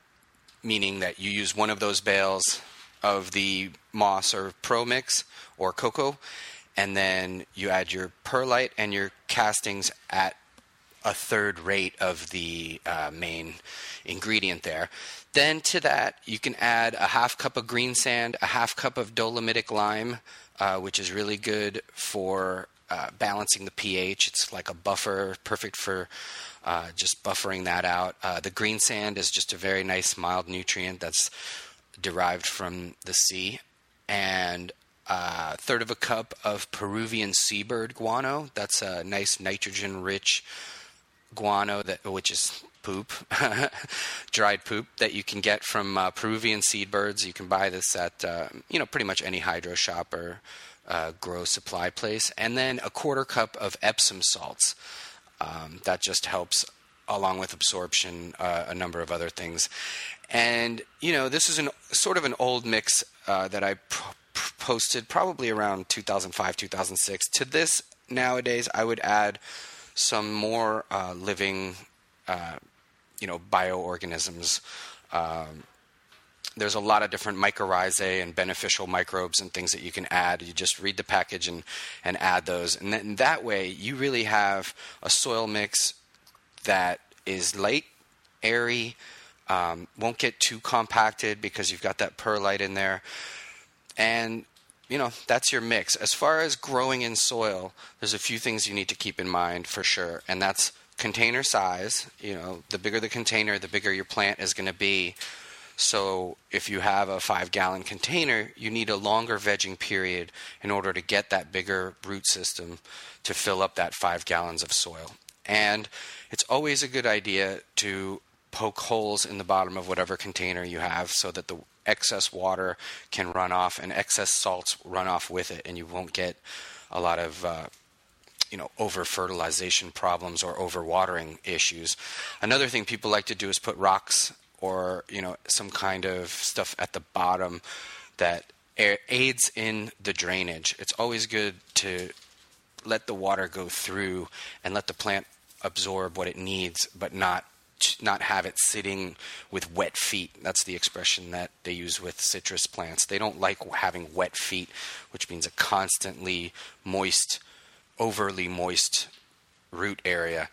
meaning that you use one of those bales of the moss or pro mix or cocoa, and then you add your perlite and your castings at a third rate of the uh, main ingredient there. Then to that, you can add a half cup of green sand, a half cup of dolomitic lime, uh, which is really good for uh, balancing the pH. It's like a buffer, perfect for uh, just buffering that out. Uh, the green sand is just a very nice mild nutrient that's derived from the sea, and a third of a cup of Peruvian seabird guano. That's a nice nitrogen-rich guano that which is poop, dried poop that you can get from uh, Peruvian seabirds. You can buy this at uh, you know pretty much any hydro shop or uh, grow supply place, and then a quarter cup of Epsom salts. Um, that just helps, along with absorption, uh, a number of other things. And you know, this is an sort of an old mix uh, that I posted probably around 2005, 2006. To this nowadays, I would add some more uh, living, uh, you know, bioorganisms. Um, there's a lot of different mycorrhizae and beneficial microbes and things that you can add. You just read the package and, and add those. And then that way, you really have a soil mix that is light, airy, um, won't get too compacted because you've got that perlite in there. And, you know, that's your mix. As far as growing in soil, there's a few things you need to keep in mind for sure. And that's container size. You know, the bigger the container, the bigger your plant is going to be. So if you have a five gallon container, you need a longer vegging period in order to get that bigger root system to fill up that five gallons of soil. And it's always a good idea to poke holes in the bottom of whatever container you have so that the excess water can run off and excess salts run off with it, and you won't get a lot of uh, you know over fertilization problems or overwatering issues. Another thing people like to do is put rocks or you know some kind of stuff at the bottom that aids in the drainage. It's always good to let the water go through and let the plant absorb what it needs, but not not have it sitting with wet feet. That's the expression that they use with citrus plants. They don't like having wet feet, which means a constantly moist, overly moist root area.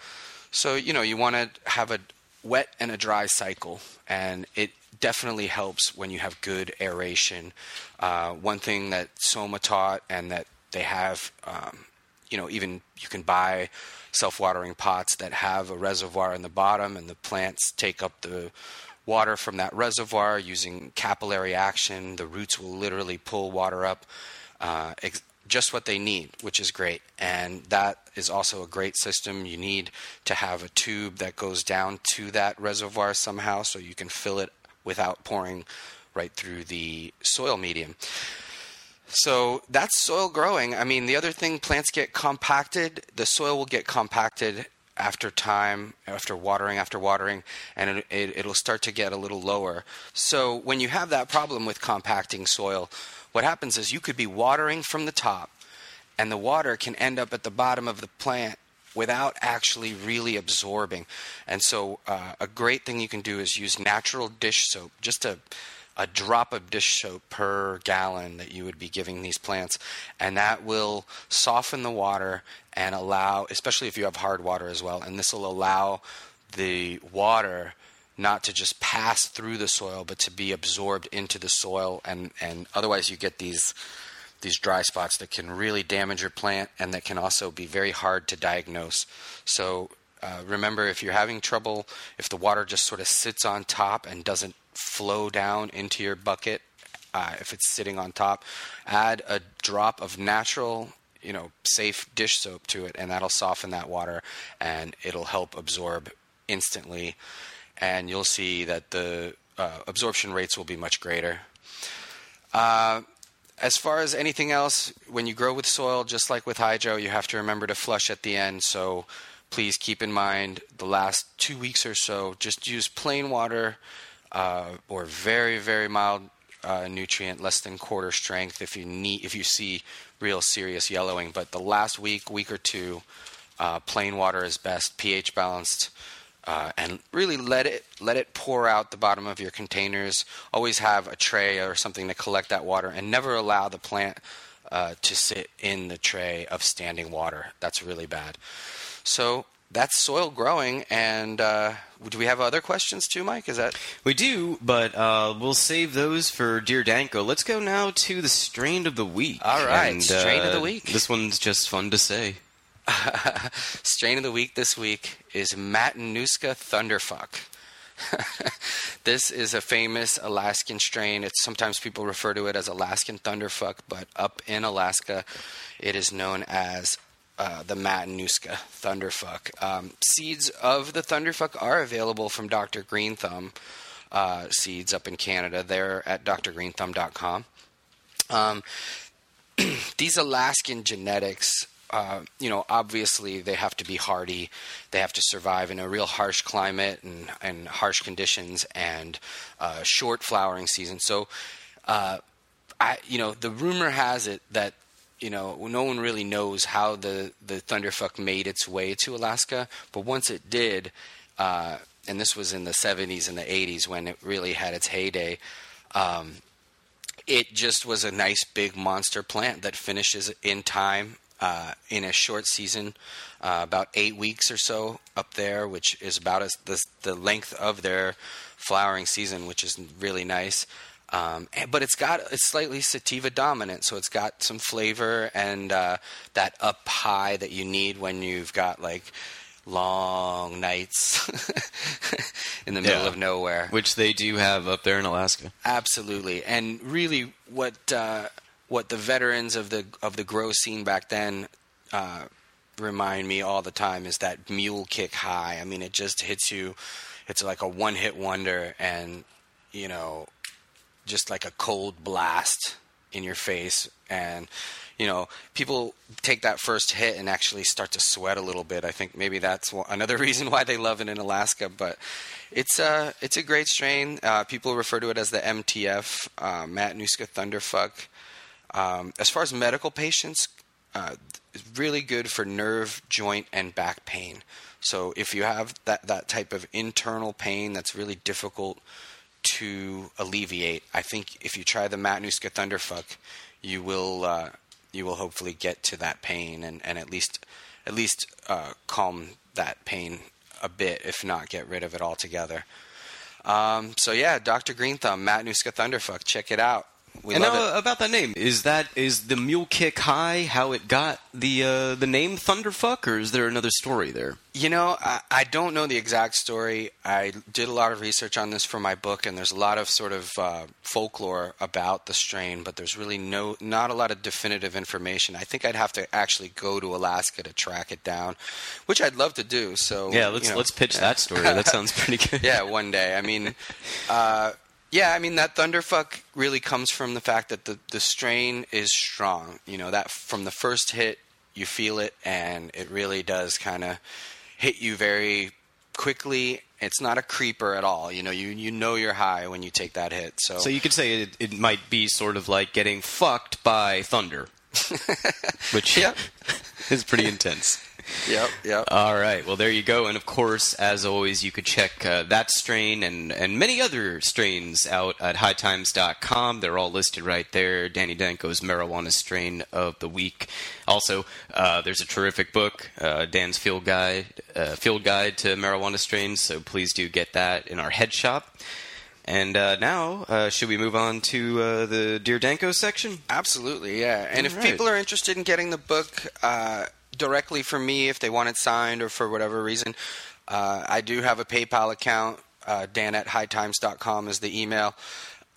So, you know, you want to have a wet and a dry cycle, and it definitely helps when you have good aeration. Uh, one thing that Soma taught and that they have, um, you know, even you can buy self-watering pots that have a reservoir in the bottom, and the plants take up the water from that reservoir using capillary action. The roots will literally pull water up, uh, ex- just what they need, which is great. And that is also a great system. You need to have a tube that goes down to that reservoir somehow so you can fill it without pouring right through the soil medium. So that's soil growing. I mean, the other thing, plants get compacted. The soil will get compacted after time, after watering, after watering, and it, it, will start to get a little lower. So when you have that problem with compacting soil, what happens is you could be watering from the top, and the water can end up at the bottom of the plant without actually really absorbing. And so, uh, a great thing you can do is use natural dish soap, just a a drop of dish soap per gallon that you would be giving these plants, and that will soften the water and allow, especially if you have hard water as well, and this will allow the water not to just pass through the soil, but to be absorbed into the soil, and and otherwise you get these these dry spots that can really damage your plant and that can also be very hard to diagnose. So uh, remember, if you're having trouble, if the water just sort of sits on top and doesn't flow down into your bucket, uh, if it's sitting on top, add a drop of natural, you know, safe dish soap to it, and that'll soften that water and it'll help absorb instantly. And you'll see that the uh, absorption rates will be much greater. Uh, as far as anything else, when you grow with soil, just like with hydro, you have to remember to flush at the end. So please keep in mind the last two weeks or so, just use plain water uh, or very very mild uh, nutrient, less than quarter strength if you need if you see real serious yellowing. But the last week, week or two, uh, plain water is best, pH balanced. Uh, and really let it let it pour out the bottom of your containers. Always have a tray or something to collect that water, and never allow the plant uh, to sit in the tray of standing water. That's really bad. So that's soil growing. And uh, do we have other questions too, Mike? Is that We do, but uh, we'll save those for Dear Danko. Let's go now to the strain of the week. All right, And, strain of the uh, week. This one's just fun to say. strain of the week this week is Matanuska Thunderfuck. this is a famous Alaskan strain. It's sometimes people refer to it as Alaskan Thunderfuck, but up in Alaska, it is known as uh, the Matanuska Thunderfuck. Um, seeds of the Thunderfuck are available from Dr. Green Thumb uh, seeds up in Canada. They're at drgreenthumb.com. Um, these Alaskan genetics, uh, you know, obviously they have to be hardy. They have to survive in a real harsh climate and, and harsh conditions and uh, short flowering season. So, uh, I, you know, the rumor has it that you know no one really knows how the the thunderfuck made its way to Alaska, but once it did, uh, and this was in the 70s and the 80s when it really had its heyday. Um, it just was a nice big monster plant that finishes in time uh, in a short season, uh, about eight weeks or so up there, which is about as the, the length of their flowering season, which is really nice. Um, but it's got it's slightly sativa dominant, so it's got some flavor and uh, that up high that you need when you've got like long nights in the middle Yeah. of nowhere. Which they do have up there in Alaska. Absolutely, and really, what uh, what the veterans of the of the grow scene back then uh, remind me all the time is that mule kick high. I mean, it just hits you. It's like a one hit wonder, and you know, just like a cold blast in your face, and you know, people take that first hit and actually start to sweat a little bit. I think maybe that's another reason why they love it in Alaska, but. It's a it's a great strain. Uh, people refer to it as the MTF, uh, Matanuska Thunderfuck. Um, as far as medical patients, uh, it's really good for nerve, joint, and back pain. So if you have that that type of internal pain that's really difficult to alleviate, I think if you try the Matanuska Thunderfuck, you will uh, you will hopefully get to that pain and, and at least at least uh, calm that pain a bit, if not get rid of it altogether. Um, so yeah, Dr. Green Thumb, Matanuska Thunderfuck, check it out. We and now it. about that name, is that is the mule kick high how it got the uh, the name Thunderfuck, or is there another story there? You know, I, I don't know the exact story. I did a lot of research on this for my book, and there's a lot of sort of uh, folklore about the strain, but there's really no not a lot of definitive information. I think I'd have to actually go to Alaska to track it down, which I'd love to do. So Yeah, let's you know, let's pitch that story. That sounds pretty good. yeah, one day. I mean, uh, yeah, I mean that thunderfuck really comes from the fact that the the strain is strong. You know that from the first hit, you feel it, and it really does kind of hit you very quickly. It's not a creeper at all. You know, you you know you're high when you take that hit. So, So you could say it, it might be sort of like getting fucked by thunder, which yeah. is pretty intense. Yep, yep. All right. Well, there you go. And of course, as always, you could check uh, that strain and, and many other strains out at hightimes.com. They're all listed right there. Danny Danko's marijuana strain of the week. Also, uh, there's a terrific book, uh, Dan's field guide, uh, field guide to marijuana strains. So please do get that in our head shop. And uh, now, uh, should we move on to uh, the Dear Danko section? Absolutely, yeah. And if All right. people are interested in getting the book uh, directly from me, if they want it signed or for whatever reason, uh, I do have a PayPal account. Uh, Dan at hightimes.com is the email.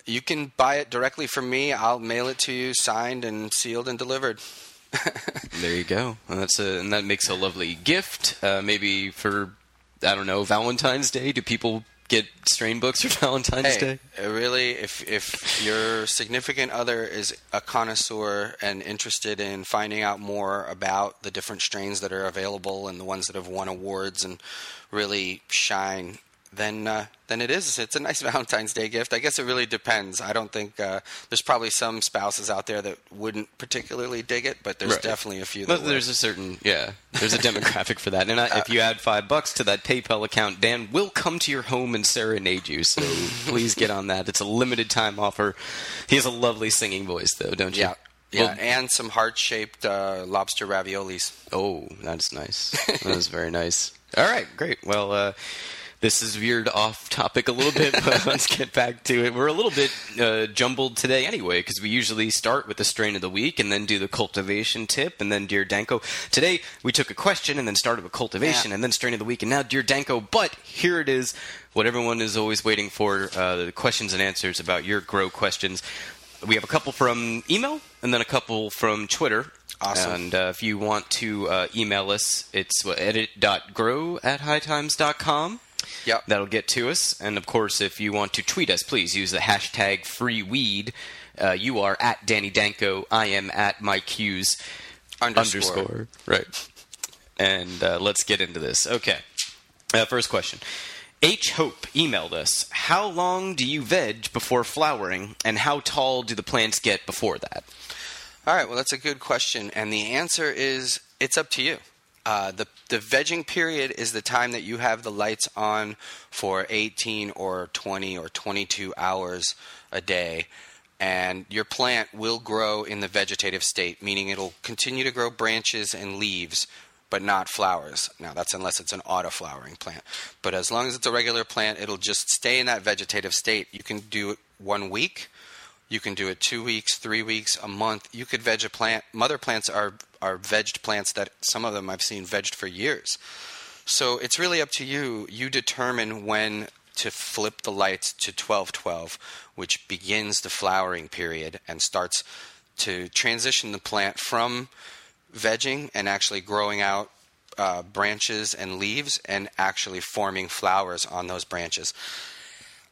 You can buy it directly from me. I'll mail it to you, signed and sealed and delivered. There you go. And that's a, and that makes a lovely gift. Uh, maybe for I don't know Valentine's Day. Do people get strain books for Valentine's Hey, Day? uh, really, if if your significant other is a connoisseur and interested in finding out more about the different strains that are available and the ones that have won awards and really shine, then uh, then it is. It's a nice Valentine's Day gift. I guess it really depends. I don't think uh, there's probably some spouses out there that wouldn't particularly dig it, but there's Right. definitely a few. That would. there's a certain yeah. There's a demographic for that. And I, if you add five bucks to that PayPal account, Dan will come to your home and serenade you. So please get on that. It's a limited time offer. He has a lovely singing voice, though, don't you? yeah. Yeah, Well- and some heart-shaped uh, lobster raviolis. Oh, that's nice. That is very nice. All right, great. Well, uh, this is veered off topic a little bit, but let's get back to it. We're a little bit uh, jumbled today anyway, because we usually start with the strain of the week and then do the cultivation tip and then Dear Danko. Today, we took a question and then started with cultivation Yeah. and then strain of the week and now Dear Danko. But here it is, what everyone is always waiting for uh, the questions and answers about your grow questions. We have a couple from email and then a couple from Twitter. Awesome. And uh, if you want to uh, email us, it's edit.grow at hightimes.com. Yep. That'll get to us. And of course, if you want to tweet us, please use the hashtag freeweed. Uh, you are at Danny Danko. I am at Mike Hughes Underscore. Right. And uh, let's get into this. Okay. Uh, first question. H Hope emailed us. How long do you veg before flowering, and how tall do the plants get before that? All right, well, that's a good question, and the answer is it's up to you. Uh, the the vegging period is the time that you have the lights on for 18 or 20 or 22 hours a day, and your plant will grow in the vegetative state, meaning it'll continue to grow branches and leaves, but not flowers. Now, that's unless it's an auto-flowering plant. But as long as it's a regular plant, it'll just stay in that vegetative state. You can do it one week. You can do it two weeks, three weeks, a month. You could veg a plant. Mother plants are are vegged plants that some of them I've seen vegged for years. So it's really up to you. You determine when to flip the lights to 1212, which begins the flowering period and starts to transition the plant from vegging and actually growing out uh, branches and leaves and actually forming flowers on those branches.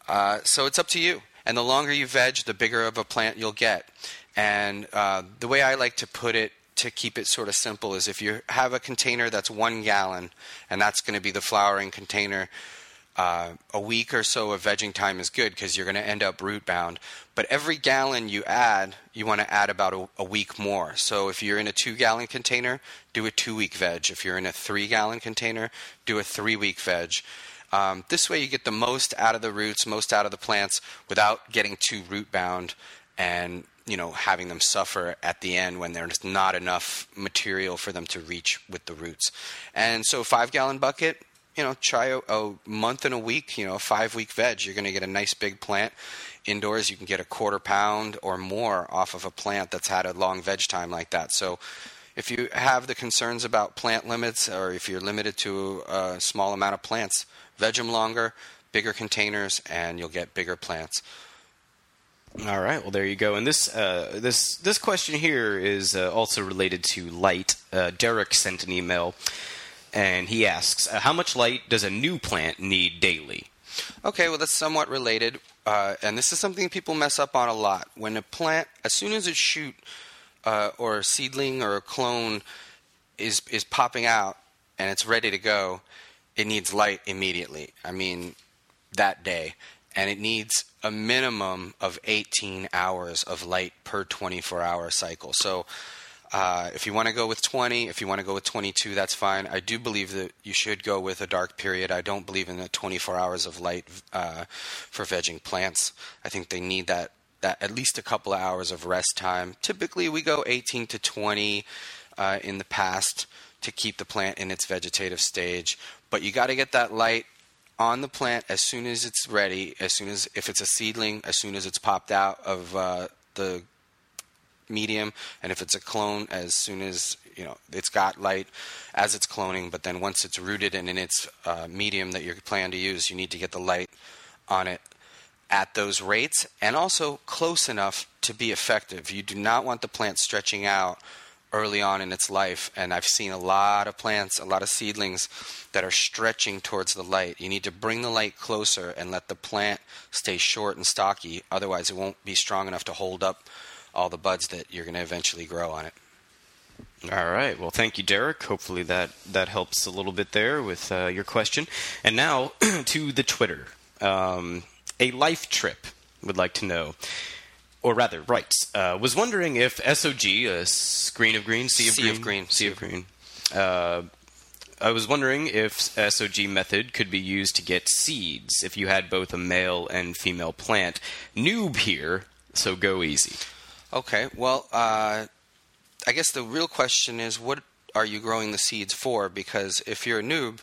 Uh, so it's up to you. And the longer you veg, the bigger of a plant you'll get. And uh, the way I like to put it to keep it sort of simple is if you have a container that's one gallon, and that's going to be the flowering container, uh, a week or so of vegging time is good because you're going to end up root bound. But every gallon you add, you want to add about a, a week more. So if you're in a two gallon container, do a two week veg. If you're in a three gallon container, do a three week veg. Um, this way, you get the most out of the roots, most out of the plants, without getting too root bound and you know having them suffer at the end when there's not enough material for them to reach with the roots. And so, five gallon bucket, you know, try a, a month and a week, you know, a five week veg. You're going to get a nice big plant. Indoors, you can get a quarter pound or more off of a plant that's had a long veg time like that. So, if you have the concerns about plant limits or if you're limited to a small amount of plants, veg them longer, bigger containers, and you'll get bigger plants. All right. Well, there you go. And this uh, this this question here is uh, also related to light. Uh, Derek sent an email, and he asks, uh, "How much light does a new plant need daily?" Okay, well, that's somewhat related, uh, and this is something people mess up on a lot. When a plant, as soon as a shoot uh, or a seedling or a clone is is popping out and it's ready to go, it needs light immediately. I mean, that day, and it needs a minimum of 18 hours of light per 24-hour cycle. So. Uh, if you want to go with 20, if you want to go with 22, that's fine. I do believe that you should go with a dark period. I don't believe in the 24 hours of light uh, for vegging plants. I think they need that that at least a couple of hours of rest time. Typically, we go 18 to 20 uh, in the past to keep the plant in its vegetative stage. But you got to get that light on the plant as soon as it's ready. As soon as if it's a seedling, as soon as it's popped out of uh, the medium and if it's a clone as soon as you know it's got light as it's cloning but then once it's rooted and in its uh, medium that you're planning to use you need to get the light on it at those rates and also close enough to be effective you do not want the plant stretching out early on in its life and i've seen a lot of plants a lot of seedlings that are stretching towards the light you need to bring the light closer and let the plant stay short and stocky otherwise it won't be strong enough to hold up all the buds that you're going to eventually grow on it. All right. Well, thank you, Derek. Hopefully that that helps a little bit there with uh, your question. And now to the Twitter. Um, a life trip would like to know, or rather, writes, uh, was wondering if SOG, a screen of green, sea of Sea green, of green, sea of green. Uh, I was wondering if SOG method could be used to get seeds if you had both a male and female plant. Noob here, so go easy. Okay, well, uh, I guess the real question is what are you growing the seeds for? Because if you're a noob,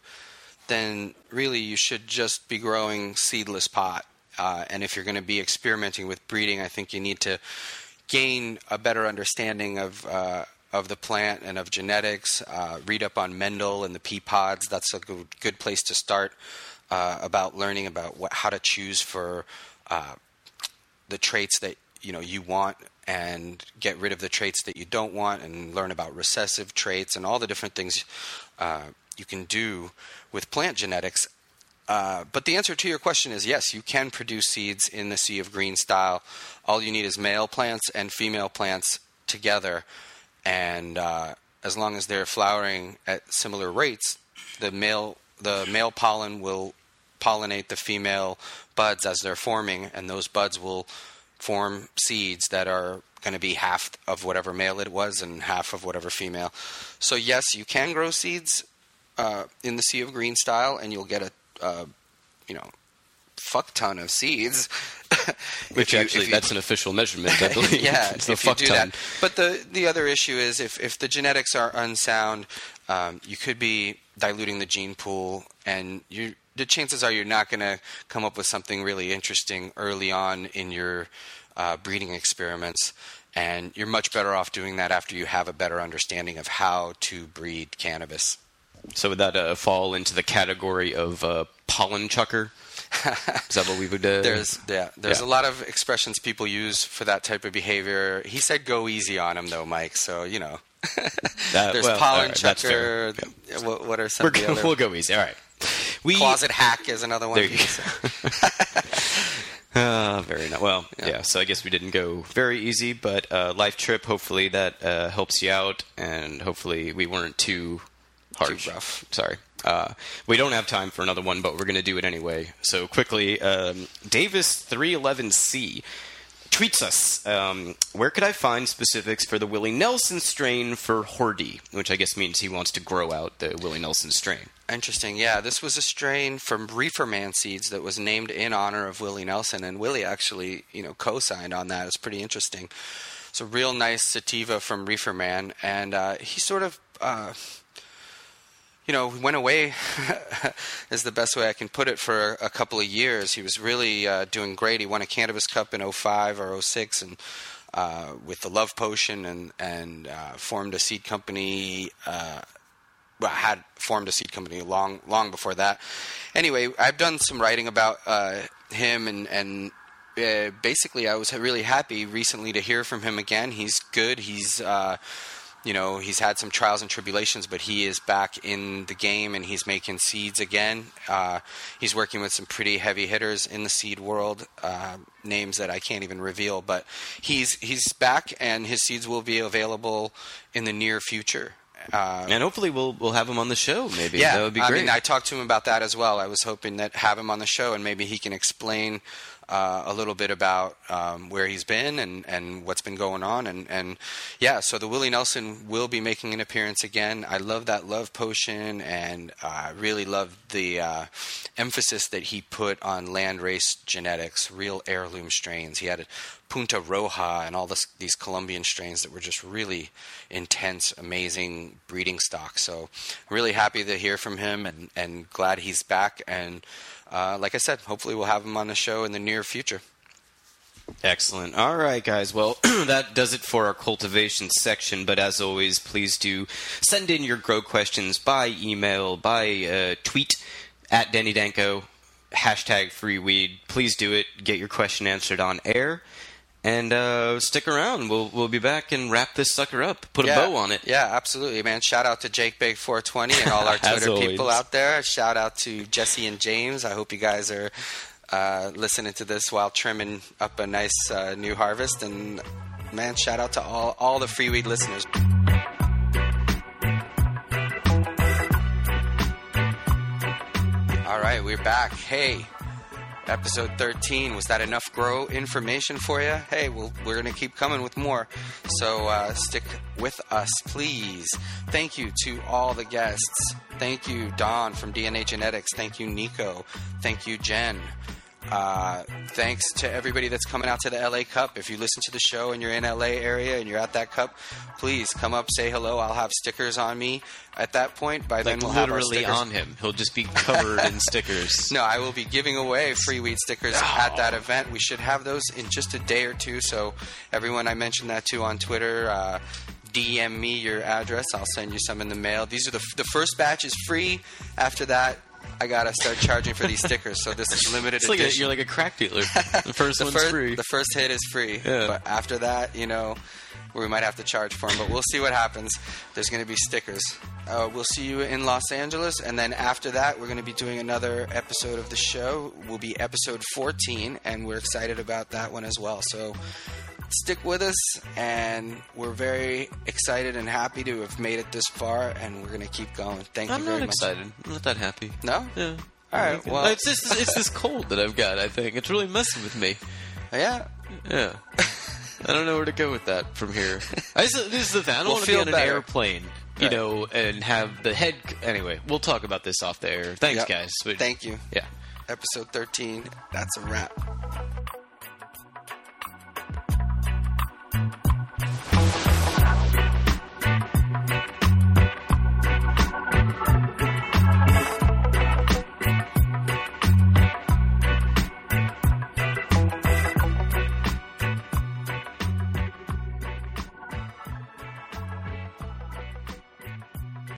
then really you should just be growing seedless pot. Uh, and if you're going to be experimenting with breeding, I think you need to gain a better understanding of uh, of the plant and of genetics. Uh, read up on Mendel and the pea pods. That's a good, good place to start uh, about learning about what, how to choose for uh, the traits that you know you want and get rid of the traits that you don't want and learn about recessive traits and all the different things uh, you can do with plant genetics. Uh, but the answer to your question is yes, you can produce seeds in the Sea of Green style. All you need is male plants and female plants together, and uh, as long as they're flowering at similar rates, the male the male pollen will pollinate the female buds as they're forming, and those buds will form seeds that are going to be half of whatever male it was and half of whatever female. So yes, you can grow seeds uh, in the Sea of Green style, and you'll get a uh, you know fuck ton of seeds. Which you- actually, you- that's an official measurement, I believe. yeah, it's a fuck ton. that. But the the other issue is if if the genetics are unsound, um, you could be diluting the gene pool, and you the chances are you're not going to come up with something really interesting early on in your uh, breeding experiments. And you're much better off doing that after you have a better understanding of how to breed cannabis. So would that uh, fall into the category of uh, pollen chucker? Is that what we would? Uh, There's yeah, there's Yeah. a lot of expressions people use for that type of behavior. He said go easy on him though, Mike. So you know, there's well, pollen right, chucker. What, what are some We're, of the other... We'll go easy. All right. We closet hack is another one. There you go. Uh, very nice. Well, Yeah. yeah. So I guess we didn't go very easy, but uh, life trip. Hopefully that uh, helps you out, and hopefully we weren't too harsh. rough. Sorry. Uh, we don't have time for another one, but we're going to do it anyway. So quickly, um, Davis three eleven C tweets us. Um, where could I find specifics for the Willie Nelson strain for Hordy? Which I guess means he wants to grow out the Willie Nelson strain. Interesting. Yeah, this was a strain from Reeferman Seeds that was named in honor of Willie Nelson, and Willie actually, you know, co-signed on that. It's pretty interesting. It's a real nice sativa from Reeferman, and uh, he sort of, uh, you know, went away. is the best way I can put it for a, couple of years. He was really uh, doing great. He won a Cannabis Cup in 05 or 06, and uh, with the Love Potion, and and uh, formed a seed company. Uh, well, had formed a seed company long long before that. Anyway, I've done some writing about uh, him, and and uh, basically, I was really happy recently to hear from him again. He's good. He's you know he's had some trials and tribulations, but he is back in the game, and he's making seeds again. Uh, he's working with some pretty heavy hitters in the seed world, uh, names that I can't even reveal, but he's he's back, and his seeds will be available in the near future. Uh, And hopefully we'll we'll have him on the show. Maybe yeah, that would be I great. mean, I talked to him about that as well. I was hoping that have him on the show and maybe he can explain uh, a little bit about um, where he's been and, and what's been going on. And, and yeah, so the Willie Nelson will be making an appearance again. I love that love potion and I really love the uh, emphasis that he put on landrace genetics, real heirloom strains. He had a Punta Roja and all this, these Colombian strains that were just really intense, amazing breeding stock. So really happy to hear from him and, and glad he's back. And uh, like I said, hopefully we'll have him on the show in the near future. Excellent. All right, guys. Well, that does it for our cultivation section. But as always, please do send in your grow questions by email, by uh, tweet at Danny Danko, hashtag free weed. Please do it. Get your question answered on air. And uh, stick around. We'll we'll be back and wrap this sucker up. Put yeah, a bow on it. Yeah, absolutely, man. Shout out to Jake Big 420 and all our Twitter people out there. Shout out to Jesse and James. I hope you guys are uh, listening to this while trimming up a nice uh, new harvest. And man, shout out to all all the free weed listeners. All right, we're back. Hey, episode 13. Was that enough grow information for you? Hey, we're going to keep coming with more. So uh, stick with us, please. Thank you to all the guests. Thank you, Don from DNA Genetics. Thank you, Nico. Thank you, Jen. Uh, thanks to everybody that's coming out to the LA Cup. If you listen to the show and you're in LA area and you're at that cup, please come up, say hello. I'll have stickers on me at that point. By then, we'll literally on him. He'll just be covered in stickers. No, I will be giving away free weed stickers at that event. We should have those in just a day or two. So, everyone, I mentioned that too on Twitter. Uh, DM me your address. I'll send you some in the mail. These are the the first batch is free. After that, I gotta start charging for these stickers. So this is limited like a, edition. you're like a crack dealer. The first the one's first, free. The first hit is free. Yeah. But after that, you know, we might have to charge for them. But we'll see what happens. There's going to be stickers. Uh, we'll see you in Los Angeles. And then after that, we're going to be doing another episode of the show. Will be episode 14. And we're excited about that one as well. So stick with us. And we're very excited and happy to have made it this far. And we're going to keep going. Thank I'm you very not much. excited. I'm not that happy. No? Yeah. All right. Well, it's just it's this cold that I've got. I think it's really messing with me. yeah. Yeah. I don't know where to go with that from here. I just, this is the thing. I don't We'll want to be on an airplane, you Right. know, and have the head. Anyway, we'll talk about this off the air. Thanks, Yep. guys. But- Thank you. Yeah. Episode 13. That's a wrap.